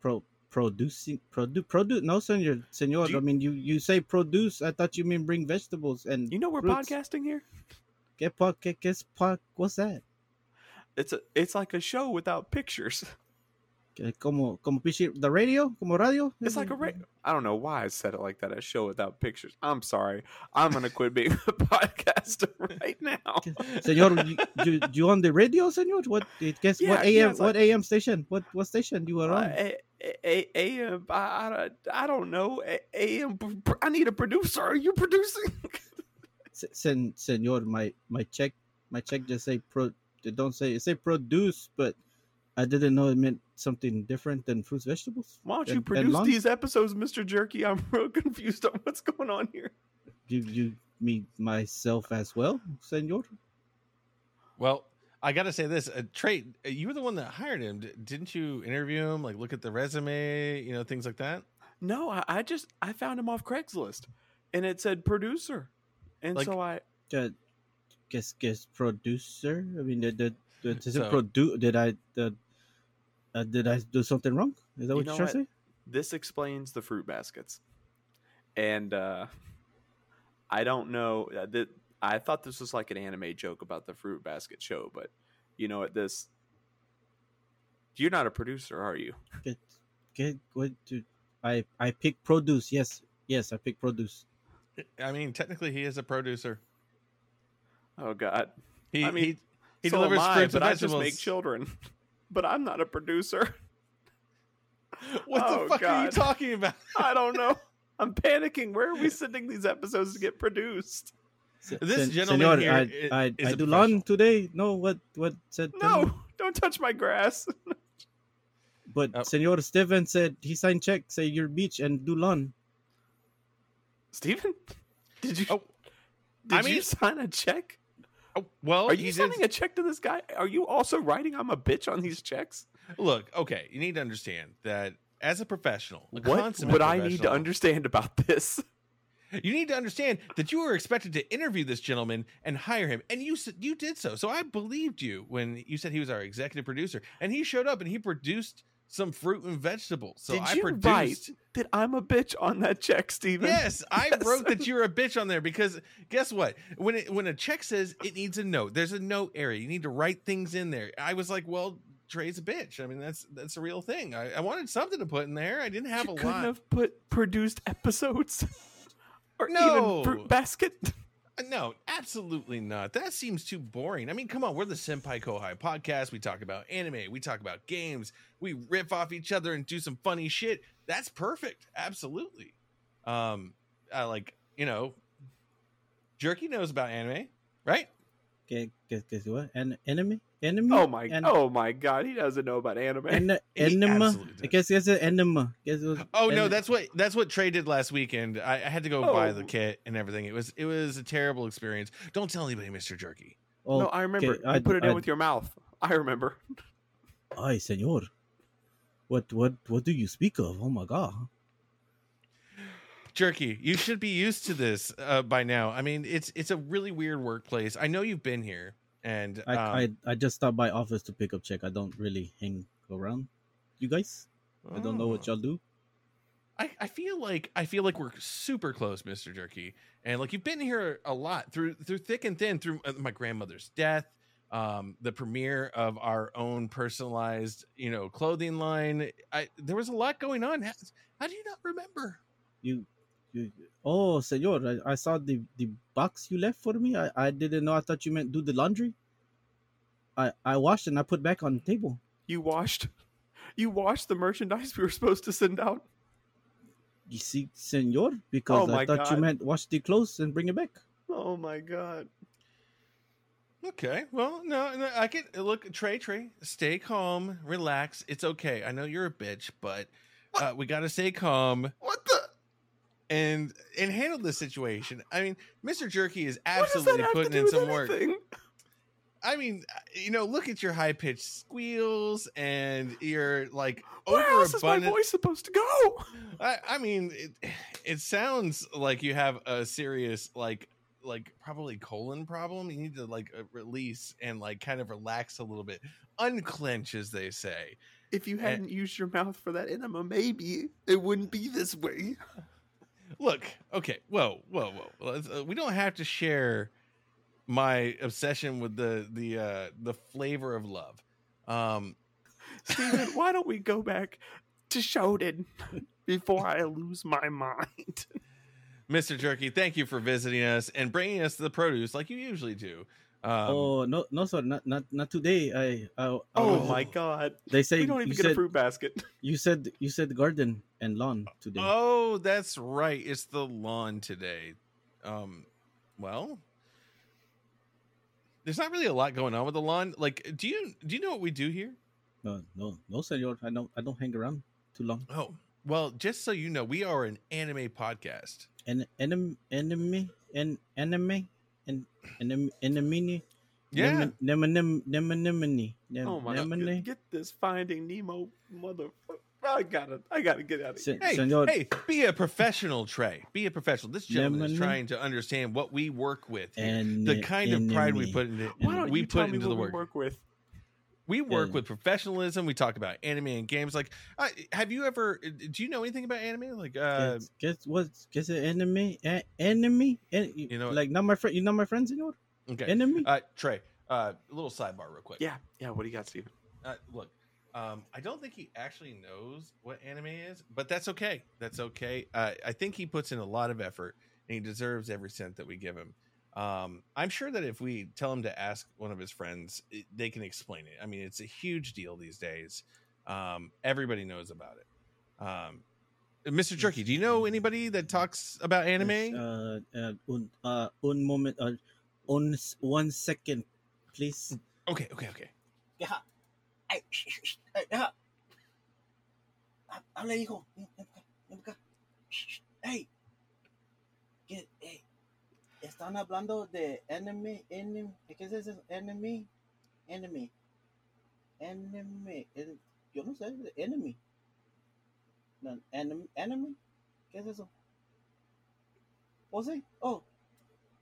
pro producing produce produce no senor senor you- i mean you you say produce i thought you mean bring vegetables and You know we're fruits. podcasting here. get pod get, get pod what's that It's a it's like a show without pictures. Como como pichi- the radio como radio It's like a ra- I don't know why I said it like that. A show without pictures. I'm sorry. I'm gonna quit being a podcaster right now. senor you, you you on the radio senor what it guess Yeah, what am yeah, it's what am station what what station you are Uh, on a, AM, I, I, I don't know. AM, I need a producer. Are you producing? Sen, senor my my check my check just say pro don't say it say produce but i didn't know it meant something different than fruits vegetables Why don't you And- and produce lunch? these episodes, Mr. Jerky? I'm real confused on what's going on here. you you me myself as well senor Well, I got to say this, uh, Trey, uh, you were the one that hired him. D- didn't you interview him? Like, look at the resume, you know, things like that. No, I, I just I found him off Craigslist, and it said producer, and Like- so I uh, guess guess producer. I mean, did did, did, does it So- produ- Did I did, uh, did I do something wrong? Is that You what you're trying to say? this explains the fruit baskets, and uh, I don't know uh, that I thought this was like an anime joke about the fruit basket show, but you know what this You're not a producer, are you? Get get what to I I pick produce. Yes, yes, I pick produce. I mean, technically, he is a producer. Oh God. He I mean, he, he so delivers am I, fruits but and I just make children. But I'm not a producer. What Oh, the fuck are you talking about? I don't know. I'm panicking. Where are we sending these episodes to get produced? Se- This sen- gentleman senor, here I, i- I, is I a do lawn today. No, what what said? No, don't touch my grass. But Oh. Senor Steven said he signed check, say your beach and do lawn. Steven? Did you Oh, did I mean- you sign a check? Oh, well, Are you sending a check to this guy? Are you also writing I'm a bitch on these checks? Look, okay, you need to understand that as a professional, a What would I need to understand about this? You need to understand that you were expected to interview this gentleman and hire him, and you you did so. So I believed you when you said he was our executive producer, and he showed up and he produced some fruit and vegetables. So Did I you produced. write that I'm a bitch on that check, Steven? Yes, I Yes. wrote that you're a bitch on there because guess what? When it when a check says it needs a note, there's a note area. You need to write things in there. I was like, well, Trey's a bitch. I mean, that's that's a real thing. I, I wanted something to put in there. I didn't have you a couldn't lot. have put produced episodes or No. even fruit basket. Uh, No, absolutely not. That seems too boring. I mean, come on, we're the Senpai Kohai podcast. We talk about anime, we talk about games, we riff off each other and do some funny shit. That's perfect. Absolutely. Um, I like, you know, Jerky knows about anime, right? Que, que, que, what? An enemy? Enemy? Oh my! An- oh my God! He doesn't know about anime. En- enema? absolutely Guess guess it enema. Guess it was Oh no, that's what that's what Trey did last weekend. I, I had to go buy the Oh. kit and everything. It was it was a terrible experience. Don't tell anybody, Mister Jerky. Oh, no, I remember. okay, You I- put it in I- with your mouth. I remember. Ay, senor. What what what do you speak of? Oh my god. Jerky, you should be used to this uh, by now. I mean, it's it's a really weird workplace. I know you've been here, and I, um, I I just stopped by office to pick up check. I don't really hang around. You guys? I don't know what oh. y'all do. I, I feel like I feel like we're super close, Mister Jerky, and like you've been here a lot through through thick and thin, through uh, my grandmother's death, um, the premiere of our own personalized, you know, clothing line. I there was a lot going on. How, how do you not remember? You Oh, senor, I, I saw the the box you left for me. I, I didn't know. I thought you meant do the laundry. I I washed and I put back on the table. You washed. You washed the merchandise we were supposed to send out. You see, senor, because Oh I my thought you meant wash the clothes and bring it back. Oh my God! Okay, well, no, no, I can look. Trey, Trey, stay calm, relax. It's okay. I know you're a bitch, but uh, we got to stay calm What the? And and handle this situation. I mean, Mr. Jerky is What does that absolutely putting in some work. I mean, uh, you know, look at your high pitched squeals and your like Where else is my voice supposed to go? I, I mean, it, it sounds like you have a serious like like probably colon problem. You need to like uh, release and like kind of relax a little bit, unclench as they say. If you Eh. hadn't used your mouth for that enema, maybe it wouldn't be this way. Look, okay, whoa, whoa, whoa. Uh, we don't have to share my obsession with the the uh the flavor of love. Um, Steven, why don't we go back to Shonen before I lose my mind? Mr. Jerky, thank you for visiting us and bringing us the produce like you usually do. Um, oh no, no, sir, not not not today. I, I, I Oh was- my god. They say We don't even you get a fruit basket. you said you said garden and lawn today. Oh, that's right. It's the lawn today. Um, well, there's not really a lot going on with the lawn. Like, do you do you know what we do here? No, no, no, senor. I don't. I don't hang around too long. Oh, well, just so you know, we are an anime podcast. En, enemy, enemy, en, enemy, en, enemy, enemy. Yeah. Nem, nem, nem, nem, nem, Oh my god. Get, get this finding Nemo mother I gotta I gotta get out of here. Hey, senor, hey, be a professional, Trey. Be a professional. This gentleman is trying to understand what we work with. here. en, the kind of pride we enemy. put into Why don't we you put tell me into what the we work. work with? We work Yeah. with professionalism. We talk about anime and games. Like, uh, have you ever? Do you know anything about anime? Like, uh, Guess, guess what? Guess the enemy, enemy, en, You know like not my friend. You not my friend, senor. okay, Enemy. uh, Trey. Uh, a little sidebar, real quick. Yeah, yeah, what do you got, Steven? Uh, look, Um, I don't think he actually knows what anime is, but that's okay. That's okay. Uh, I think he puts in a lot of effort, and he deserves every cent that we give him. Um, I'm sure that if we tell him to ask one of his friends, it, they can explain it. I mean, it's a huge deal these days. Um, everybody knows about it. Um, Mr. Jerky, do you know anybody that talks about anime? Yes, uh, uh, un, uh, un moment, uh, un, one second, please. Okay, okay, okay. Deja. Ay, shh, shh. Habla, hijo. Hey. ¿Qué, hey. Están hablando de enemy, enemy, ¿qué es eso? Enemy, enemy, enemy, en- yo no sé, enemy. No, enemy, enemy, ¿qué es eso? Oh, sí, oh,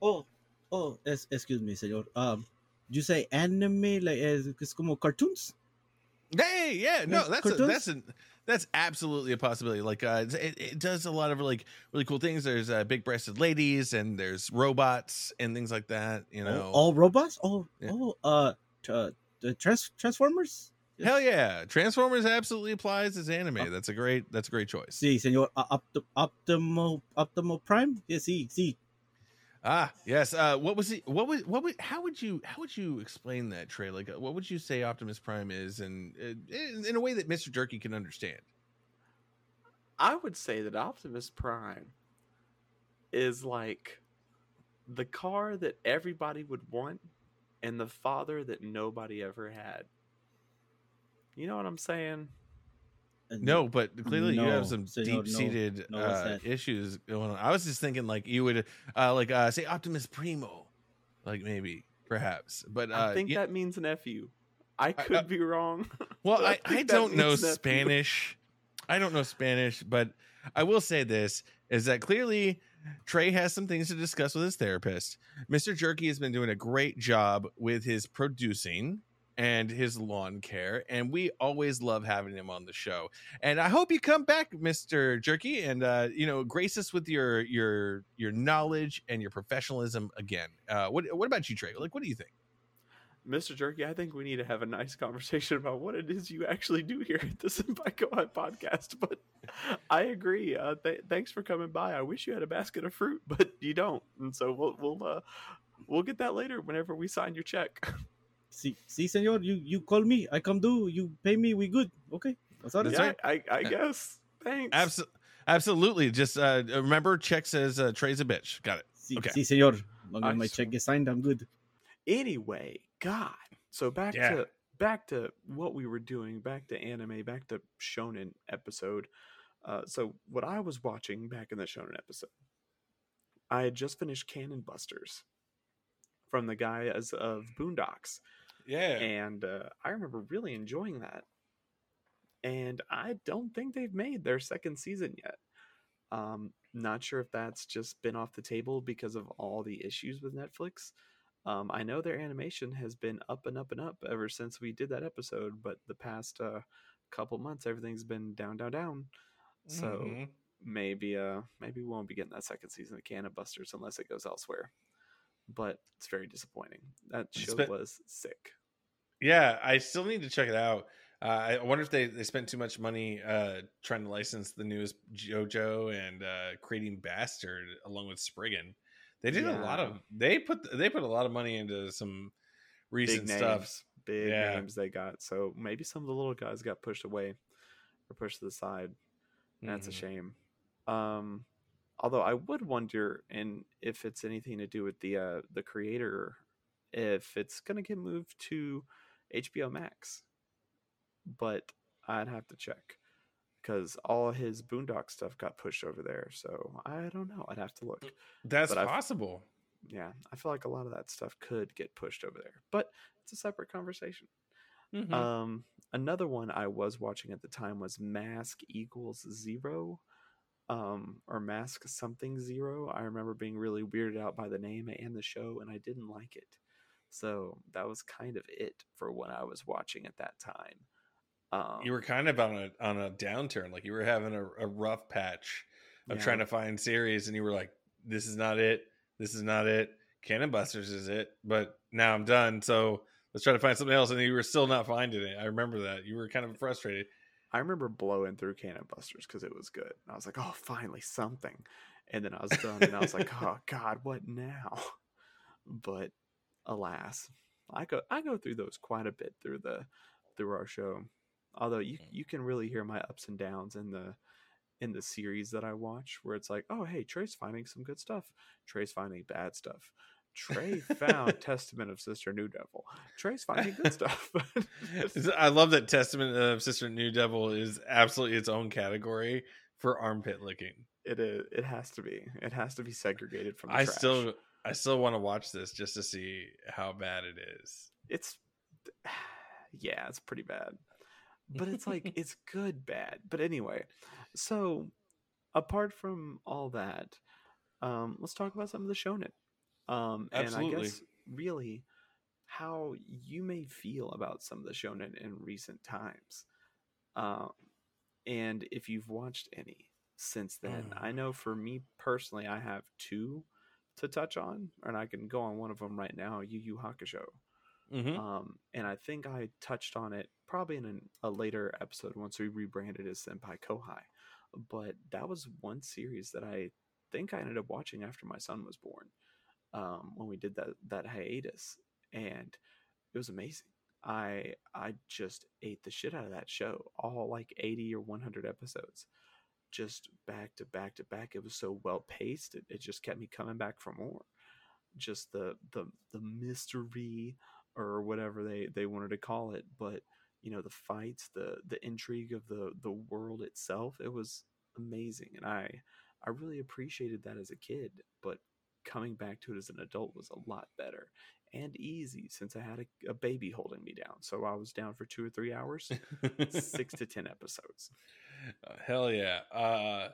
oh, oh, es, excuse me, señor. Um, you say anime like es, es como cartoons? Hey, yeah, no, that's a, that's an that's absolutely a possibility. Like, uh, it, it does a lot of like really cool things. There's uh, big-breasted ladies, and there's robots and things like that. You know, all, all robots? Oh, Yeah. oh, uh, t- uh, the trans- Transformers? hell yeah, Transformers absolutely applies as anime. Oh. That's a great that's a great choice. Sí, señor. Uh, Opti- Optimal Optimo Prime? Yeah, sí, sí. Ah, yes. Uh, what was it? What would what would how would you how would you explain that Trey? Like, what would you say Optimus Prime is, and uh, in, in a way that Mister Jerky can understand? I would say that Optimus Prime is like the car that everybody would want and the father that nobody ever had. You know what I'm saying? And No, but clearly you have some señor, no. deep seated No, what's uh, issues going on. I was just thinking like you would uh, like uh, say Optimus Primo, like maybe perhaps, but uh, I think yeah- that means nephew. I I- could uh, be wrong. well, I, I I, don't know nephew. Spanish. I don't know Spanish, but I will say this is that clearly Trey has some things to discuss with his therapist. Mr. Jerky has been doing a great job with his producing and his lawn care, and we always love having him on the show. And I hope you come back, Mr. Jerky, and uh, you know, grace us with your your your knowledge and your professionalism again. Uh, what what about you, Trey? Like, what do you think? Mr. Jerky, I think we need to have a nice conversation about what it is you actually do here at the Senpai podcast. But I agree. Uh, th- thanks for coming by. I wish you had a basket of fruit, but you don't. And so we'll we'll uh, we'll get that later whenever we sign your check. Sí, see, señor. You, you call me. I come do. You pay me. We good. Okay. That's all. That's yeah, right. I, I guess. Thanks. Absolutely. Absolutely. Just uh, remember, check says uh, Trey's a bitch. Got it. Sí, Okay. sí, señor. Long as I my sw- check gets signed, I'm good. anyway, God. So back Yeah. to back to what we were doing, back to anime, back to shonen episode. Uh, so what I was watching back in the shonen episode, I had just finished Cannon Busters from the guy as of Boondocks, Yeah. and uh, I remember really enjoying that. And I don't think they've made their second season yet. Um, not sure if that's just been off the table because of all the issues with Netflix. Um, I know their animation has been up and up and up ever since we did that episode, but the past uh, couple months, everything's been down, down, down. So Mhm. maybe, uh, maybe we won't be getting that second season of Cannon Busters unless it goes elsewhere. But it's very disappointing. That show was sick. yeah, I still need to check it out. Uh, I wonder if they, they spent too much money uh, trying to license the newest JoJo and uh, creating Bastard along with Spriggan. They did a lot of they put they put a lot of money into some recent big names, stuff. big Yeah. names they got. So maybe some of the little guys got pushed away or pushed to the side. That's Mhm. a shame. Um, although I would wonder, and if it's anything to do with the uh, the creator, if it's gonna get moved to HBO Max, but I'd have to check because all his Boondock stuff got pushed over there. So I don't know. I'd have to look. That's But possible. Yeah, I feel like a lot of that stuff could get pushed over there, but it's a separate conversation. Mhm. Um, another one I was watching at the time was Mask equals zero, um, or Mask something zero. I remember being really weirded out by the name and the show, and I didn't like it. So that was kind of it for what I was watching at that time. Um, you were kind of on a on a downturn, like you were having a, a rough patch of yeah, trying to find series, and you were like, "This is not it. This is not it. Cannon Busters is it." But now I'm done, so let's try to find something else, and you were still not finding it. I remember that you were kind of frustrated. I remember blowing through Cannon Busters because it was good. And I was like, oh, finally something. And then I was done, and I was like, oh God, what now? But alas, I go I go through those quite a bit through the through our show. Although you you can really hear my ups and downs in the in the series that I watch, where it's like, oh hey, Trey's finding some good stuff. Trey's finding bad stuff. Trey found Testament of Sister New Devil. Trey's finding good stuff. I love that Testament of Sister New Devil is absolutely its own category for armpit licking. it is. It has to be. It has to be segregated from. The I trash. still I still want to watch this just to see how bad it is. It's. Yeah, it's pretty bad, but it's like it's good bad. But anyway, so apart from all that, um, let's talk about some of the shonen. Um, and I guess really how you may feel about some of the shonen in recent times. Um, and if you've watched any since then, Mm. I know for me personally, I have two to touch on, and I can go on one of them right now Yu Yu Hakusho. Mm-hmm. Um, and I think I touched on it probably in an, a later episode once we rebranded as Senpai Kohai. But that was one series that I think I ended up watching after my son was born um, when we did that that hiatus, and it was amazing. I I just ate the shit out of that show, all like eighty or one hundred episodes, just back to back to back. It was so well paced; it, it just kept me coming back for more. Just the the the mystery or whatever they they wanted to call it, but you know the fights, the the intrigue of the the world itself. It was amazing, and I I really appreciated that as a kid, but coming back to it as an adult was a lot better and easy since I had a, a baby holding me down. So I was down for two or three hours, six to ten episodes. Uh, Hell yeah. Uh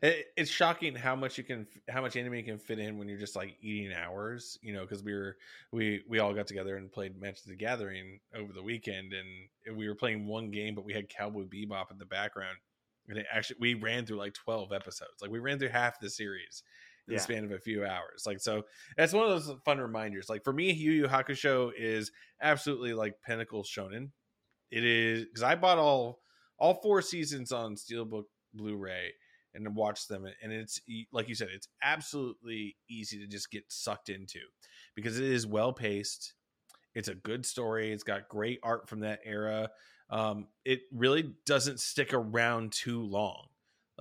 it, it's shocking how much you can how much anime can fit in when you're just like eating hours, you know, because we were we we all got together and played Magic the Gathering over the weekend and we were playing one game but we had Cowboy Bebop in the background. And it actually we ran through like 12 episodes. Like we ran through half the series in Yeah. the span of a few hours. Like so that's one of those fun reminders. Like for me, Yu Yu Hakusho is absolutely like pinnacle shonen. It is because I bought all all four seasons on Steelbook Blu-ray and watched them, and it's like you said, it's absolutely easy to just get sucked into because it is well paced. It's a good story. It's got great art from that era. Um, it really doesn't stick around too long.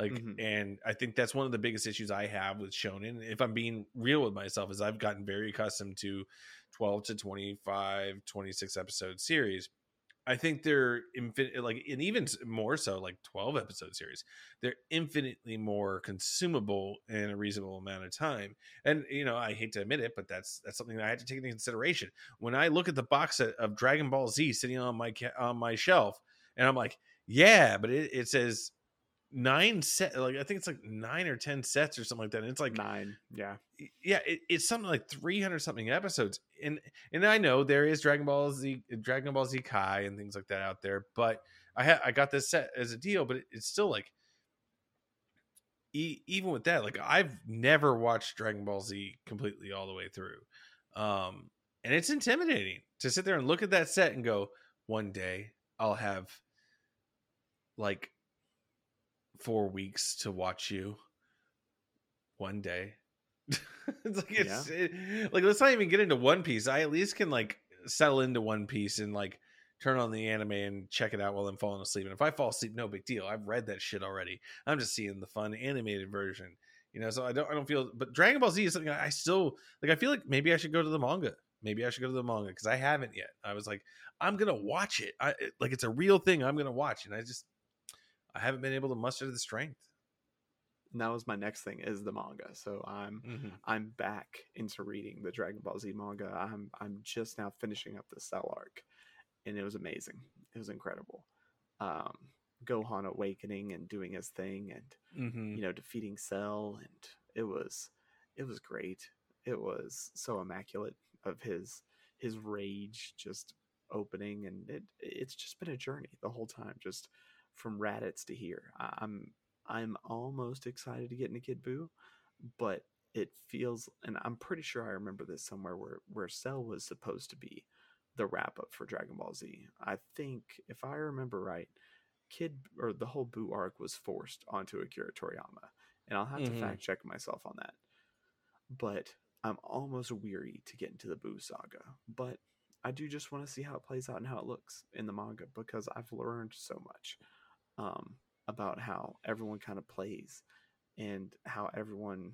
Like, Mhm. and I think that's one of the biggest issues I have with shonen. If I'm being real with myself, is I've gotten very accustomed to 12 to 25, 26 episode series. I think they're infinite, like, and even more so, like 12 episode series. They're infinitely more consumable in a reasonable amount of time. And you know, I hate to admit it, but that's that's something that I had to take into consideration when I look at the box set of Dragon Ball Z sitting on my on my shelf, and I'm like, yeah, but it, it says nine set, like I think it's like nine or ten sets or something like that. And it's like Nine, yeah, yeah, it, it's something like 300 something episodes. And and I know there is Dragon Ball Z Dragon Ball Z Kai and things like that out there, but I had I got this set as a deal, but it, it's still like e- even with that, like I've never watched Dragon Ball Z completely all the way through. Um and it's intimidating to sit there and look at that set and go, one day I'll have like 4 weeks to watch you one day. it's like it's it- like let's not even get into One Piece. I at least can like settle into One Piece and like turn on the anime and check it out while I'm falling asleep. And if I fall asleep, no big deal. I've read that shit already. I'm just seeing the fun animated version. You know, so I don't I don't feel but Dragon Ball Z is something I still like I feel like maybe I should go to the manga. Maybe I should go to the manga because I haven't yet. I was like, I'm gonna watch it. I like it's a real thing I'm gonna watch. And I just I haven't been able to muster the strength. And that was my next thing is the manga. So I'm Mm-hmm. I'm back into reading the Dragon Ball Z manga. I'm I'm just now finishing up the Cell arc, and it was amazing. It was incredible. Um, Gohan awakening and doing his thing, and Mm-hmm. you know defeating Cell, and it was it was great. It was so immaculate of his his rage just opening, and it it's just been a journey the whole time, just from Raditz to here. I'm I'm almost excited to get into Kid Buu, but it feels, and I'm pretty sure I remember this somewhere where where Cell was supposed to be the wrap up for Dragon Ball Z. I think if I remember right, Kid or the whole Boo arc was forced onto Akira Toriyama, and I'll have Mhm. to fact check myself on that. But I'm almost weary to get into the Boo saga, but I do just want to see how it plays out and how it looks in the manga because I've learned so much um, about how everyone kind of plays and how everyone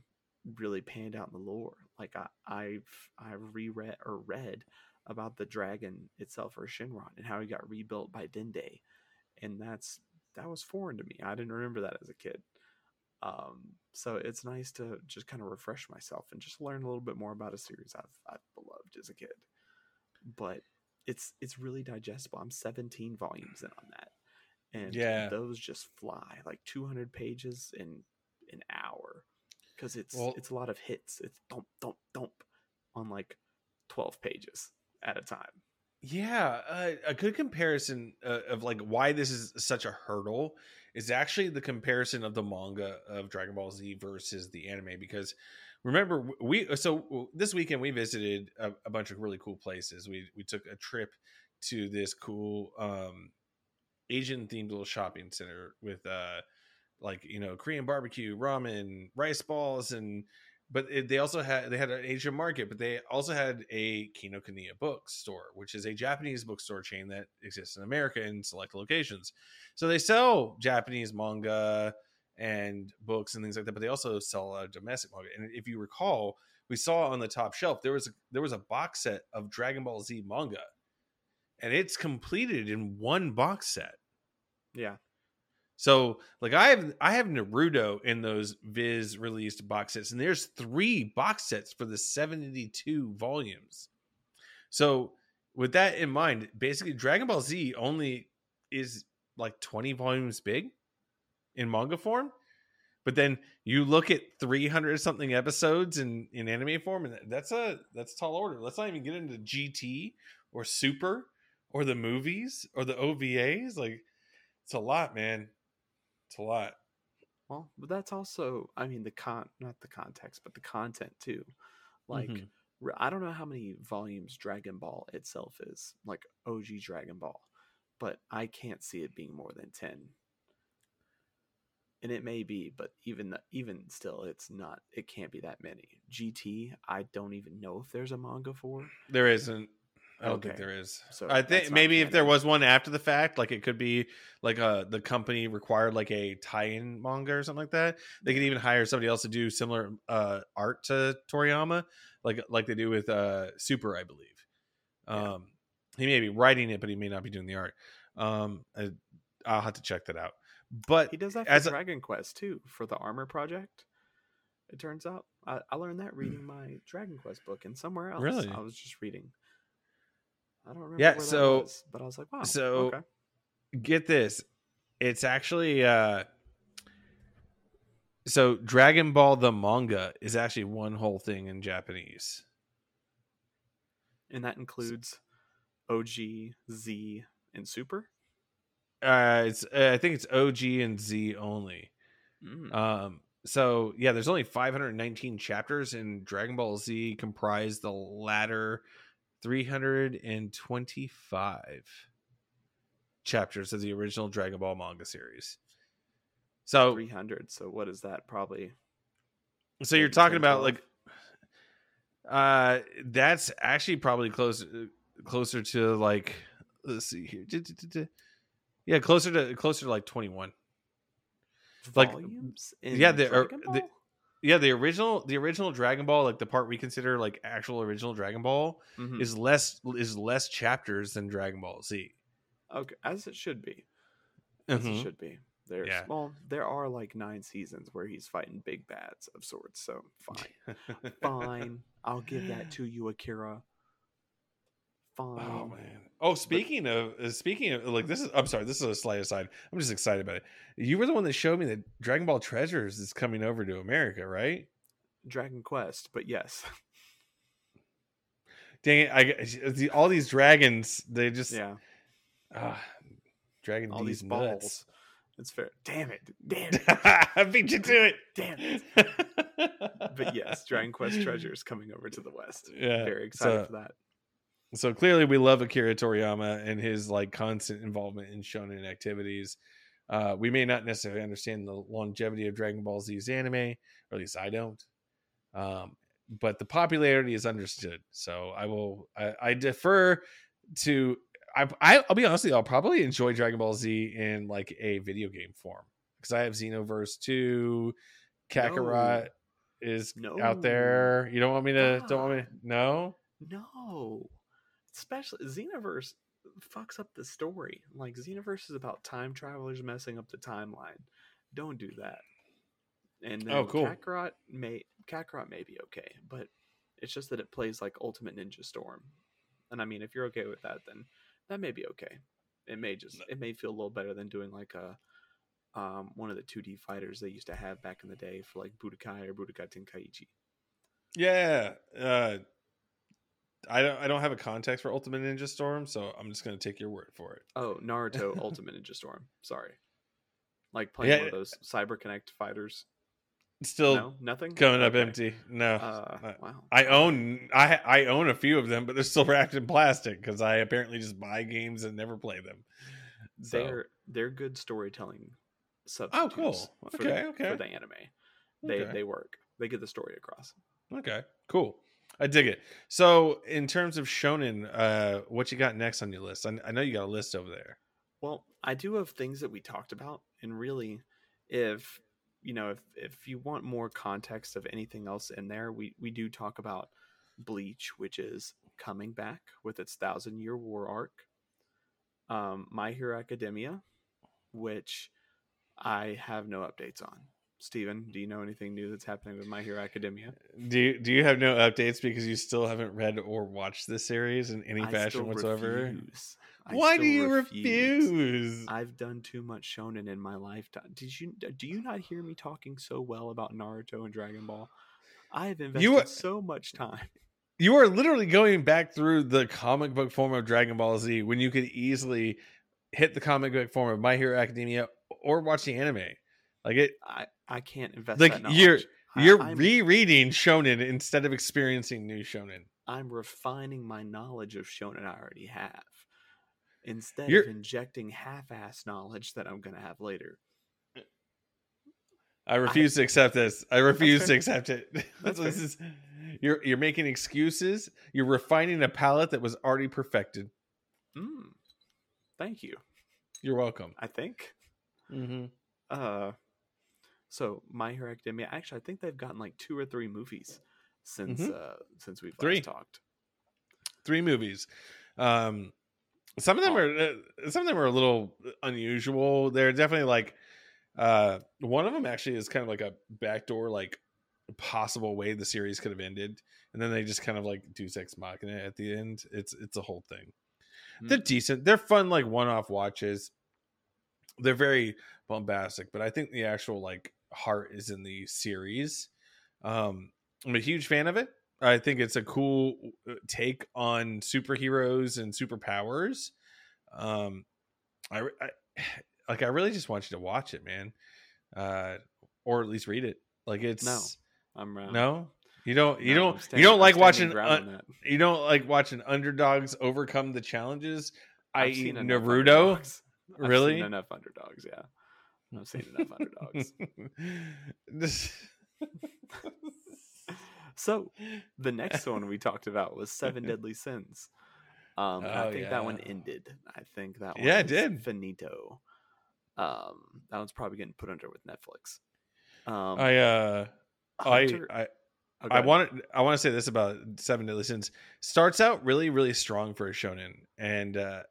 really panned out in the lore. Like I, I've I've reread or read about the dragon itself or Shenron and how he got rebuilt by Dende, and that's that was foreign to me. I didn't remember that as a kid. Um, so it's nice to just kind of refresh myself and just learn a little bit more about a series I've I've beloved as a kid. But it's it's really digestible. I'm 17 volumes in on that, and Yeah. those just fly like 200 pages in an hour because it's Well- it's a lot of hits. It's dump dump dump on like 12 pages at a time. Yeah, uh, a good comparison uh, of like why this is such a hurdle is actually the comparison of the manga of Dragon Ball Z versus the anime. Because remember, we so this weekend we visited a, a bunch of really cool places. We we took a trip to this cool um, Asian themed little shopping center with uh like you know Korean barbecue, ramen, rice balls, and but it, they also had they had an Asian market, but they also had a Kinokuniya bookstore, which is a Japanese bookstore chain that exists in America in select locations. So they sell Japanese manga and books and things like that, but they also sell a domestic manga. And if you recall, we saw on the top shelf there was a, there was a box set of Dragon Ball Z manga, and it's completed in one box set. Yeah, So like I have I have Naruto in those Viz released box sets, and there's three box sets for the 72 volumes. So with that in mind, basically Dragon Ball Z only is like 20 volumes big in manga form. But then you look at 300 something episodes in, in anime form, and that's a that's a tall order. Let's not even get into GT or Super or the movies or the OVAs. Like it's a lot, man. It's a lot. well, but that's also I mean the con not the context, but the content too. Like Mhm. r- I don't know how many volumes Dragon Ball itself is, like OG Dragon Ball, but I can't see it being more than 10. And it may be, but even the, even still it's not it can't be that many. GT, I don't even know if there's a manga for. There isn't. I don't think there is. So I think maybe if there was one after the fact, like it could be like uh the company required like a tie-in manga or something like that. They could even hire somebody else to do similar uh art to Toriyama, like like they do with uh Super, I believe. Yeah. Um he may be writing it, but he may not be doing the art. Um I, I'll have to check that out. But He does that as for a- Dragon Quest too, for the armor project. It turns out I, I learned that reading my Dragon Quest book and somewhere else. Really? I was just reading. I don't remember Yeah, so- was, but I was like, wow. so okay. get this it's actually uh so dragon ball the manga is actually one whole thing in japanese And that includes OG, Z, and Super. uh it's uh, i think it's og and z only Mm. um so yeah there's only 519 chapters and dragon ball z comprise the latter 325 chapters of the original dragon ball manga series so 300. So what is that? Probably. So you're talking about like uh that's actually probably closer closer to like let's see here. Yeah, closer to closer to like 21. Like, volumes in yeah, the- Dragon the-? Yeah, the original the original Dragon Ball, like the part we consider like actual original Dragon Ball Mhm. is less is less chapters than Dragon Ball Z. okay, as it should be. As it Mhm. should be. There's Yeah. well, there are like nine seasons where he's fighting big bads of sorts. So fine. Fine. I'll give that to you, Akira. Fine. Oh man. Oh, speaking of uh, speaking of like this is I'm sorry, this is a slight aside. I'm just excited about it. You were the one that showed me that Dragon Ball Treasures is coming over to America, right? Dragon Quest, but yes. Dang it! I the- all these dragons, they just yeah. ah, Dragon All these nuts. balls. It's fair. Damn it. Damn it. I beat you to it. Damn it. But yes, Dragon Quest Treasures coming over to the West. Yeah. Very excited so- for that. So clearly we love Akira Toriyama and his like constant involvement in shonen activities. Uh, we may not necessarily understand the longevity of Dragon Ball Z's anime, or at least I don't. Um, but the popularity is understood. So I will I, I defer to I, I will be honest with you, I'll probably enjoy Dragon Ball Z in like a video game form because I have Xenoverse 2, Kakarot is No. out there. You don't want me to don't want me no? No. Especially Xenoverse fucks up the story. Like Xenoverse is about time travelers messing up the timeline. Don't do that. And then Oh, cool. Kakarot may Kakarot may be okay, but it's just that it plays like Ultimate Ninja Storm. And I mean, if you're okay with that, then that may be okay. It may just it may feel a little better than doing like a um, one of the 2D fighters they used to have back in the day for like Budokai or Budokai Tenkaichi. Yeah. Uh I don't I don't have a context for Ultimate Ninja Storm, so I'm just gonna take your word for it. Oh, Naruto Ultimate Ninja Storm. Sorry. Like playing Yeah, one of those Cyber Connect fighters. Still no, nothing. coming up empty. No. Uh, I- wow. I own I I own a few of them, but they're still wrapped in plastic because I apparently just buy games and never play them. So, They're they're good storytelling stuff. Oh, substitutes. cool. For Okay, the, okay. For the anime, they okay. they work. They get the story across. okay, cool. I dig it. So, in terms of shonen, uh, what you got next on your list? I, I know you got a list over there. Well, I do have things that we talked about, and really, if you know, if if you want more context of anything else in there, we we do talk about Bleach, which is coming back with its thousand year war arc. Um, My Hero Academia, which I have no updates on. Steven, do you know anything new that's happening with My Hero Academia? Do you, do you have no updates because you still haven't read or watched this series in any I fashion whatsoever? refuse. Why do you refuse? I've done too much shonen in my lifetime. Did you do you not hear me talking so well about Naruto and Dragon Ball? I have invested You- so much time. you are literally going back through the comic book form of Dragon Ball Z when you could easily hit the comic book form of My Hero Academia or watch the anime. Like it, I, I can't invest Like, you're- you're I'm, rereading shonen instead of experiencing new shonen. I'm refining my knowledge of shonen I already have. Instead You're- of injecting half-ass knowledge that I'm gonna have later. I refuse to accept this. I refuse to accept it. That's this is you're you're making excuses. You're refining a palette that was already perfected. Mm, thank you. You're welcome. I think. Mm-hmm. Uh, so My Hero Academia. Actually, I think they've gotten like two or three movies since Mhm. uh since we've Three. talked. Three movies. Um, some of them Oh. are uh, some of them are a little unusual. They're definitely like uh, one of them actually is kind of like a backdoor like possible way the series could have ended, and then they just kind of like deus ex machina at the end. It's it's a whole thing. They're Mm. decent. They're fun, like one-off watches. They're very bombastic, but I think the actual like heart is in the series. Um, I'm a huge fan of it. I think it's a cool uh, take on superheroes and superpowers. Um, I, I like. I really just want you to watch it, man, uh, or at least read it. Like it's No. I'm wrong. no. You don't. You No, don't. Standing- you don't like watching. ground un- on that. you don't like watching underdogs overcome the challenges, i.e., Naruto. Really? seen enough underdogs. Yeah, I've seen enough underdogs. So the next one we talked about was Seven Deadly Sins. Um, and I Oh, think that one ended. I think that one Yeah, it did. finito. Um, that one's probably getting put under with Netflix. Um, I uh, Hunter- I I oh, I want I want to say this about Seven Deadly Sins. Starts out really really strong for a shonen, and uh,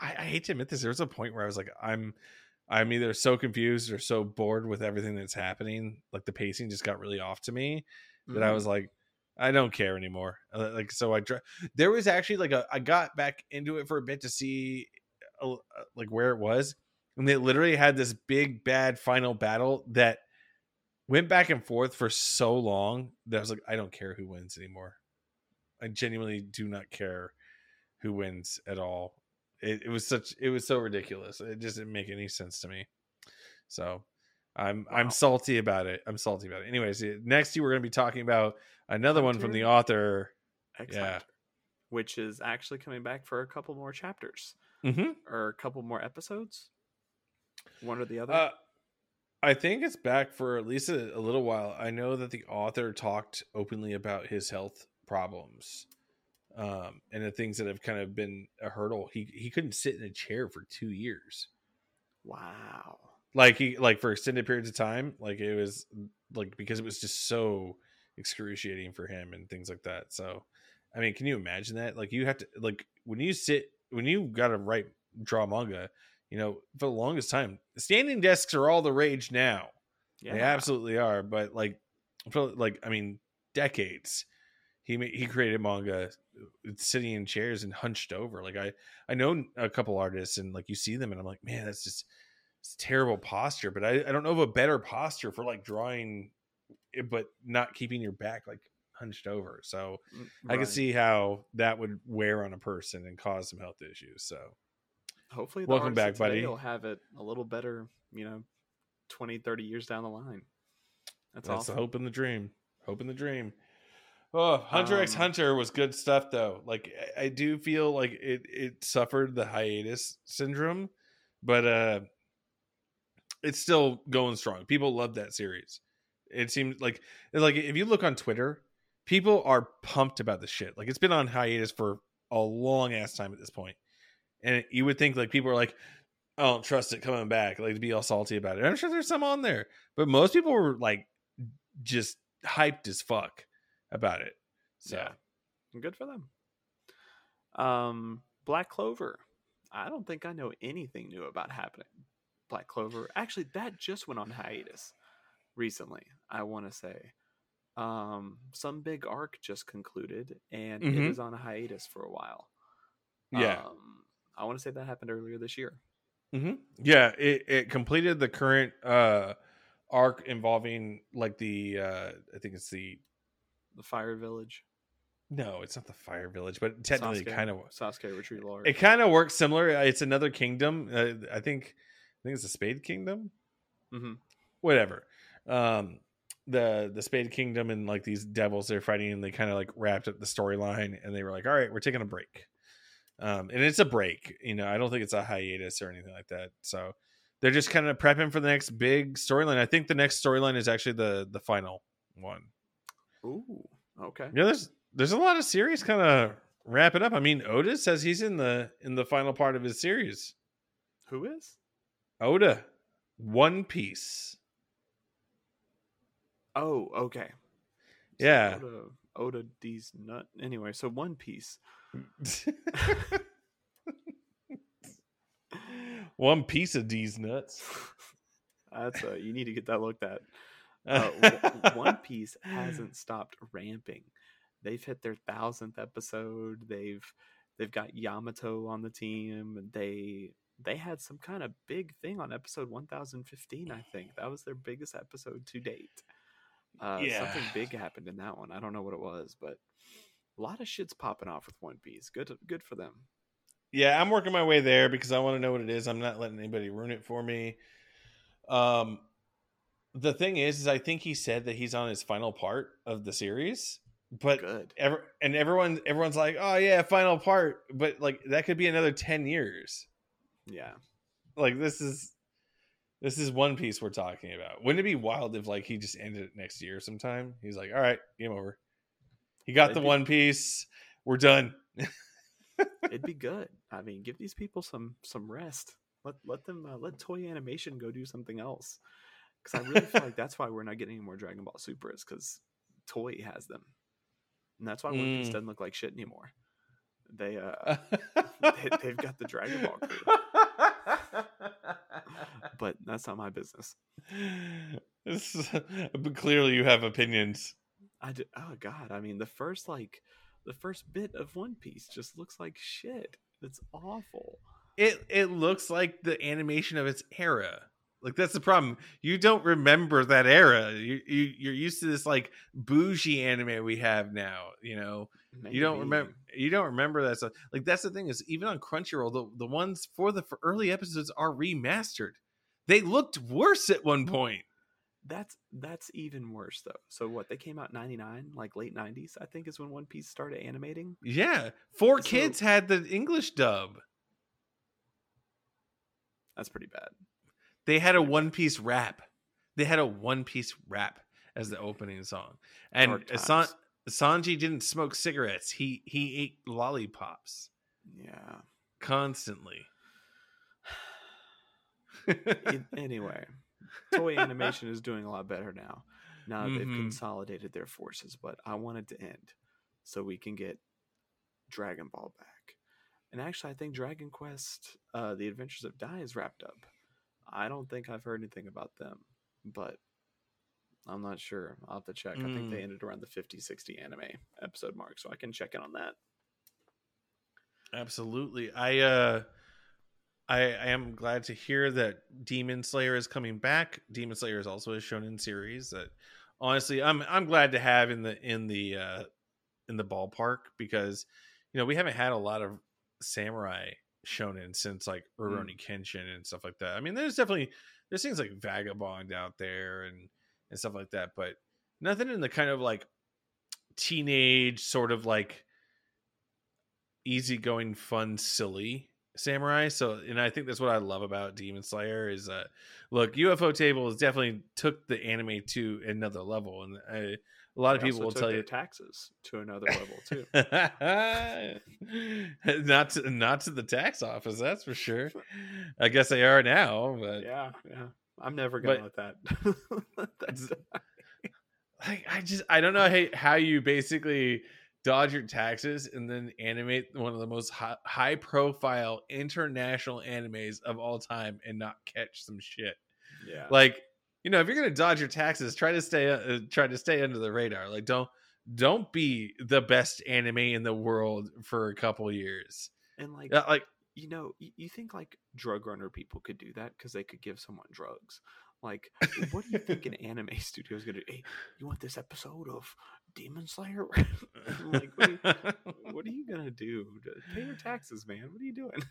I, I hate to admit this. There was a point where I was like, I'm I'm either so confused or so bored with everything that's happening. Like the pacing just got really off to me that I Mhm. was like, I don't care anymore. Uh, Like so, I try. There was actually like a I got back into it for a bit to see uh, like where it was, and they literally had this big bad final battle that went back and forth for so long that I was like, I don't care who wins anymore. I genuinely do not care who wins at all. It, it was such it was so ridiculous. It just didn't make any sense to me. So I'm I'm salty about it. I'm salty about it. Anyways, next you we're going to be talking about another one from the author. X yeah. Hunter. which is actually coming back for a couple more chapters Mm-hmm. or a couple more episodes. One or the other. Uh, I think it's back for at least a, a little while. I know that the author talked openly about his health problems, um, and the things that have kind of been a hurdle. He he couldn't sit in a chair for two years, wow. like he like for extended periods of time. Like it was like because it was just so excruciating for him and things like that. So, I mean, can you imagine that? Like you have to like when you sit when you got to write draw manga. You know, for the longest time, standing desks are all the rage now. Yeah. They absolutely are. But like, for like I mean, decades. He he created manga sitting in chairs and hunched over. Like I I know a couple artists and like you see them and I'm like, man, that's just it's terrible posture. But I I don't know of a better posture for like drawing, but not keeping your back like hunched over. So Mm, I can see how that would wear on a person and cause some health issues. So Hopefully, Welcome back, buddy. will have it a little better. You know, 20, 30 years down the line. That's, That's awesome. the hope and the dream. Hope and the dream. Oh, Hunter x Um, Hunter was good stuff though. Like I- I do feel like it it suffered the hiatus syndrome, but uh it's still going strong. People love that series. It seems like like if you look on Twitter, people are pumped about the shit. Like it's been on hiatus for a long ass time at this point. And you would think like people are like, I don't trust it coming back, like to be all salty about it. I'm sure there's some on there, but most people were like just hyped as fuck about it. So Yeah. Good for them. Um, Black Clover. I don't think I know anything new about happening. Black Clover. Actually, that just went on hiatus recently. I want to say, um, some big arc just concluded, and it Mhm. is on a hiatus for a while. yeah, Um, I want to say that happened earlier this year. Mm-hmm. yeah, it it completed the current uh arc involving like the uh I think it's the The Fire Village. no, it's not the Fire Village, but technically kind of Sasuke Retreat arc. it kind of works similar. It's another kingdom. Uh, I think I think it's the Spade Kingdom. hmm whatever. Um, the the Spade Kingdom and like these devils they're fighting, and they kind of like wrapped up the storyline, and they were like, "All right, we're taking a break." Um, and it's a break, you know. I don't think it's a hiatus or anything like that. So they're just kind of prepping for the next big storyline. I think the next storyline is actually the the final one. Ooh, okay. Yeah, there's there's a lot of series kind of wrapping up. I mean, Oda says he's in the in the final part of his series. Who is? Oda, One Piece. Oh, okay. So Yeah. Oda, Oda D's nut. Anyway, so One Piece. One piece of these nuts. That's uh, you need to get that looked at. Uh, One Piece hasn't stopped ramping. They've hit their thousandth episode. They've they've got Yamato on the team. and They they had some kind of big thing on episode 1015. I think that was their biggest episode to date. Uh, something big happened in that one. I don't know what it was, but a lot of shit's popping off with One Piece. Good good for them. yeah, I'm working my way there because I want to know what it is. I'm not letting anybody ruin it for me. Um, the thing is, is I think he said that he's on his final part of the series, but Good. ever and everyone everyone's like, oh yeah, final part, but like that could be another ten years. Yeah. Like this is this is One Piece we're talking about. Wouldn't it be wild if like he just ended it next year sometime? He's like, all right, game over. He got It'd the be- One Piece. We're done. It'd be good. I mean, give these people some some rest. Let let them uh, let Toei Animation go do something else. Because I really feel like that's why we're not getting any more Dragon Ball Super is because Toei has them, and that's why One Piece Mm. doesn't look like shit anymore. They uh they, they've got the Dragon Ball crew, but that's not my business. This is- but clearly, you have opinions. I d- oh god, I mean the first like the first bit of One Piece just looks like shit. It's awful. It it looks like the animation of its era. Like that's the problem. You don't remember that era. You, you you're used to this like bougie anime we have now. You know, you don't remember. You don't remember that stuff. Like that's the thing is even on Crunchyroll, the the ones for the for early episodes are remastered. They looked worse at one point. That's that's even worse though. So what? They came out ninety nine, like late nineties, I think, is when One Piece started animating. Yeah, four So- kids had the English dub. That's pretty bad. They had a One Piece rap. They had a One Piece rap as the opening song, and San- Sanji didn't smoke cigarettes. He he ate lollipops Yeah. constantly. Anyway, Toei animation is doing a lot better now. Now they've Mhm. consolidated their forces, but I want it to end so we can get Dragon Ball back. And actually, I think Dragon Quest, uh, The Adventures of Dai is wrapped up. I don't think I've heard anything about them, but I'm not sure. I'll have to check. I think they Mm. ended around the 50 60 anime episode mark, so I can check in on that. Absolutely. I uh I I am glad to hear that Demon Slayer is coming back. Demon Slayer is also a shonen series that honestly I'm I'm glad to have in the in the uh in the ballpark because you know, we haven't had a lot of samurai shonen since like hmm. Rurouni Kenshin and stuff like that. I mean, there's definitely there's things like Vagabond out there and and stuff like that, but nothing in the kind of like teenage sort of like easygoing, fun, silly samurai. So, and I think that's what I love about Demon Slayer is that look, Ufotables definitely took the anime to another level, and I, a lot of They people will tell you taxes to another level too. not to not to the tax office, that's for sure. I guess they are now, but yeah, yeah. I'm never gonna let that. let that die. like I just I don't know how, how you basically dodge your taxes and then animate one of the most high, high profile international animes of all time and not catch some shit. yeah. Like, you know, if you're going to dodge your taxes, try to stay uh, try to stay under the radar. Like don't don't be the best anime in the world for a couple years. and like Yeah, like you know, you, you think like drug runner people could do that because they could give someone drugs. Like, what do you think an anime studio is gonna do? Hey, you want this episode of Demon Slayer? Like, what are, you, what are you gonna do? Pay your taxes, man. What are you doing?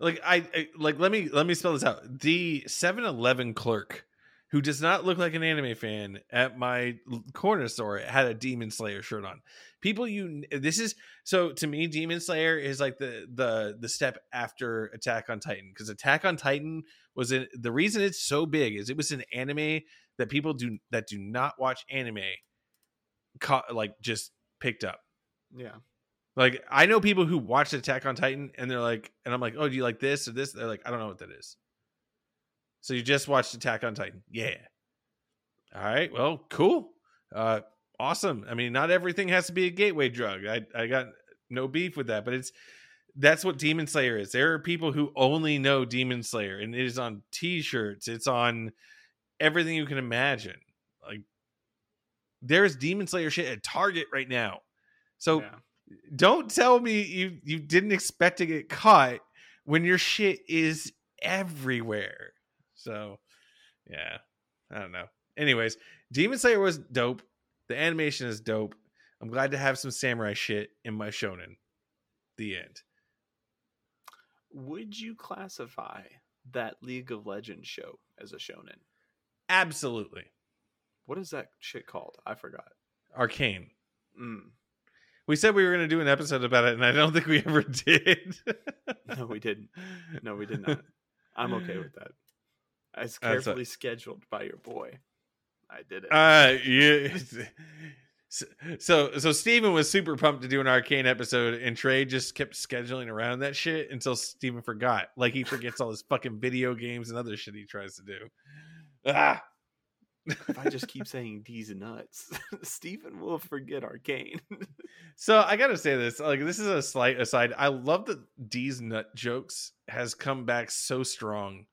Like I, I like let me let me spell this out. The 7-Eleven clerk who does not look like an anime fan at my corner store had a Demon Slayer shirt on. People you this is so to me Demon Slayer is like the the the step after Attack on Titan cuz Attack on Titan was in the reason it's so big is it was an anime that people do that do not watch anime caught like just picked up. Yeah, Like I know people who watch Attack on Titan and they're like, and I'm like, oh, do you like this or this? They're like, I don't know what that is. So you just watched Attack on Titan, yeah. All right, well, cool, uh, awesome. I mean, not everything has to be a gateway drug. I I got no beef with that, but it's that's what Demon Slayer is. There are people who only know Demon Slayer, and it is on T-shirts. It's on everything you can imagine. Like there's Demon Slayer shit at Target right now. So yeah. Don't tell me you you didn't expect to get caught when your shit is everywhere. So, yeah, I don't know. Anyways, Demon Slayer was dope. The animation is dope. I'm glad to have some samurai shit in my shonen. The end. Would you classify that League of Legends show as a shonen? Absolutely. What is that shit called? I forgot. Arcane. Mm. We said we were going to do an episode about it, and I don't think we ever did. No, we didn't. No, we did not. I'm okay with that. As That's a- carefully scheduled by your boy. I did it. Uh, yeah. So, so Steven was super pumped to do an arcane episode, and Trey just kept scheduling around that shit until Steven forgot. Like he forgets all his fucking video games and other shit he tries to do. Ah, if I just keep saying D's nuts, Stephen will forget Arcane. so I gotta say this. Like this is a slight aside. I love that D's nut jokes has come back so strong.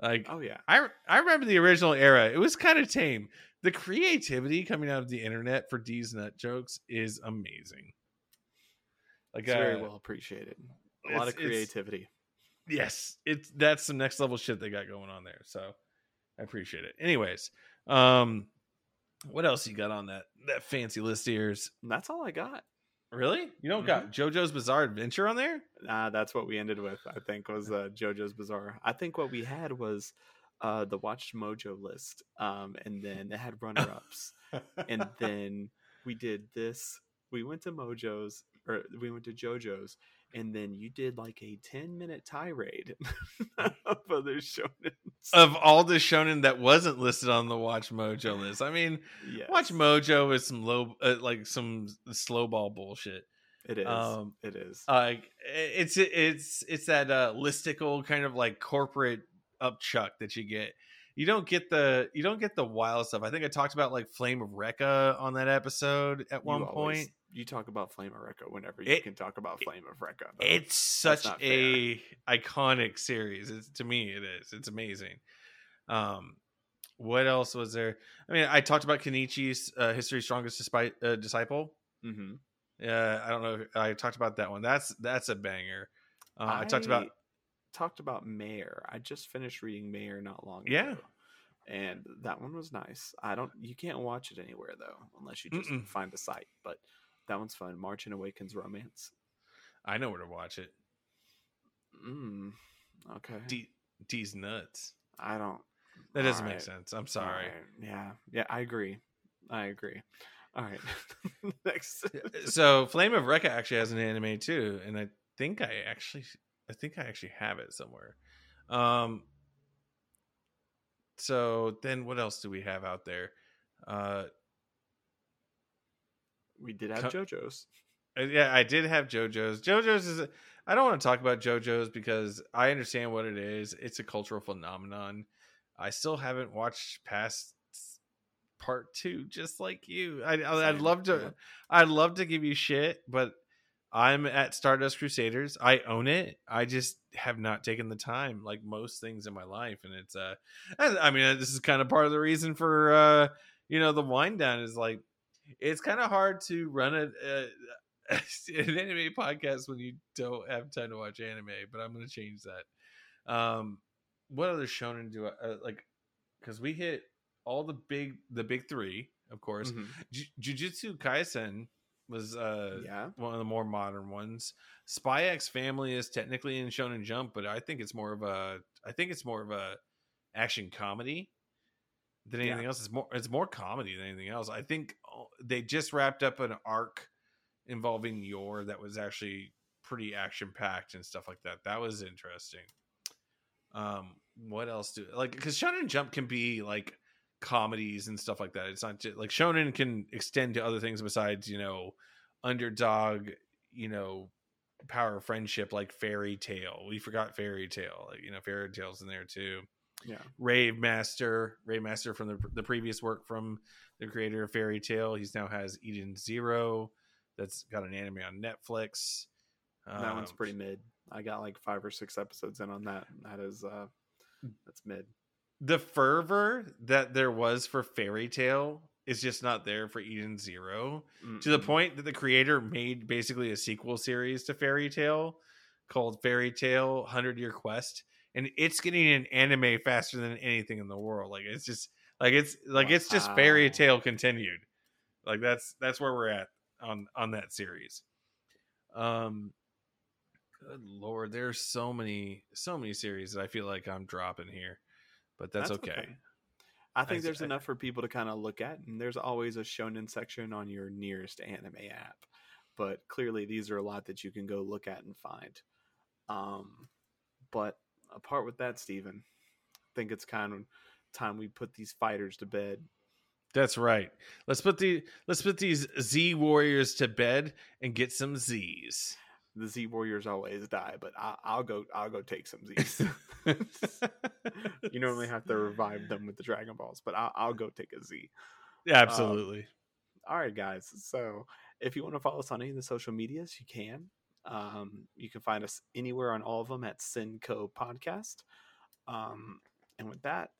Like oh yeah, I I remember the original era. It was kind of tame. The creativity coming out of the internet for D's nut jokes is amazing. Like it's very uh, well appreciated. A lot it's- of it's- creativity. yes, it's that's some next level shit they got going on there. So I appreciate it. Anyways, um, what else you got on that that fancy list of yours? That's all I got. Really? You don't Mm-hmm. got JoJo's Bizarre Adventure on there? Nah, that's what we ended with. I think was uh, JoJo's Bizarre. I think what we had was uh, the Watch Mojo list, um, and then it had runner ups, and then we did this. We went to Mojo's, or we went to JoJo's, and then you did like a ten minute tirade of other shonens. of all the shonen that wasn't listed on the Watch Mojo list. I mean, yes, Watch Mojo is some low, uh, like some slow ball bullshit. It is. um, it is. Like it's it's it's that uh, listicle kind of like corporate upchuck that you get. You don't get the you don't get the wild stuff. I think I talked about like Flame of Recca on that episode at one You always- point. you talk about Flame of Recca whenever you It- can talk about Flame of Recca. It's such a iconic series. It's, to me, it is. It's amazing. Um, what else was there? I mean, I talked about Kenichi's uh, History's Strongest Despite, uh, Disciple. hmm Yeah, I don't know. If, I talked about that one. That's that's a banger. Uh, I, talked about talked about MÄR. I just finished reading MÄR not long ago. Yeah. ago. And that one was nice. I don't you can't watch it anywhere though, unless you just Mm-mm. find a site. But that one's fun. Märchen Awakens Romance. I know where to watch it. Mm. Okay. D, D's nuts. I don't That doesn't All make sense. I'm sorry. right. Yeah. Yeah, I agree. I agree. All right. Next. so Flame of Recca actually has an anime too, and I think I actually I think I actually have it somewhere. Um so then what else do we have out there? Uh we did have Co- JoJo's. uh, yeah, I did have JoJo's. JoJo's is—I don't want to talk about JoJo's because I understand what it is. It's a cultural phenomenon. I still haven't watched past part 2 just like you. I I- I'd love to yeah. I'd love to give you shit, but I'm at Stardust Crusaders. I own it. I just have not taken the time, like most things in my life, and it's uh, I mean, this is kind of part of the reason for uh, you know, the wind down is like, it's kind of hard to run a, uh an anime podcast when you don't have time to watch anime. But I'm gonna change that. Um, what other shonen do I uh, like? Because we hit all the big the big three, of course. Mhm. Ju- Jujutsu Kaisen was uh Yeah. one of the more modern ones. Spy X Family is technically in Shonen Jump, but I think it's more of a I think it's more of a action comedy than Yeah. anything else. It's more it's more comedy than anything else. I think uh, they just wrapped up an arc involving Yor that was actually pretty action packed and stuff like that. That was interesting. Um, what else do like because Shonen Jump can be like comedies and stuff like that. It's not just like Shonen can extend to other things besides you know underdog, you know power of friendship like Fairy Tail. We forgot Fairy Tail, like you know Fairy Tail's in there too. Yeah. Rave Master, Rave Master from the the previous work from the creator of Fairy Tail. He's now has Eden Zero, that's got an anime on Netflix. that one's Um, pretty mid. I got like five or six episodes in on that. and That is uh that's mid. The fervor that there was for Fairy Tail is just not there for Eden Zero. To the point that the creator made basically a sequel series to Fairy Tail called Fairy Tail 100 Year Quest and it's getting an anime faster than anything in the world. Like it's just like it's like it's just Fairy Tail continued. Like that's that's where we're at on on that series. Um good lord, there's so many so many series that I feel like I'm dropping here. But that's, okay. I think I- there's I- enough for people to kind of look at, and there's always a shonen section on your nearest anime app. But clearly, these are a lot that you can go look at and find. Um, but apart with that, Steven, I think it's kind of time we put these fighters to bed. That's right. Let's put the let's put these Z warriors to bed and get some Z's. The Z Warriors always die, but I, I'll go. I'll go take some Z's. you normally have to revive them with the Dragon Balls, but I'll, I'll go take a Z. Yeah, Absolutely. All right, guys. So if you want to follow us on any of the social medias, you can. Um, you can find us anywhere on all of them at Sinco Podcast. Um, and with that,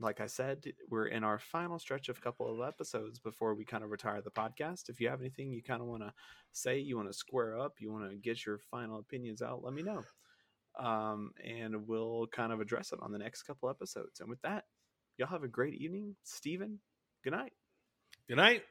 like I said, we're in our final stretch of a couple of episodes before we kind of retire the podcast. If you have anything you kind of want to say, you want to square up, you want to get your final opinions out, let me know. Um, and we'll kind of address it on the next couple episodes. And with that, y'all have a great evening. Steven, good night. Good night.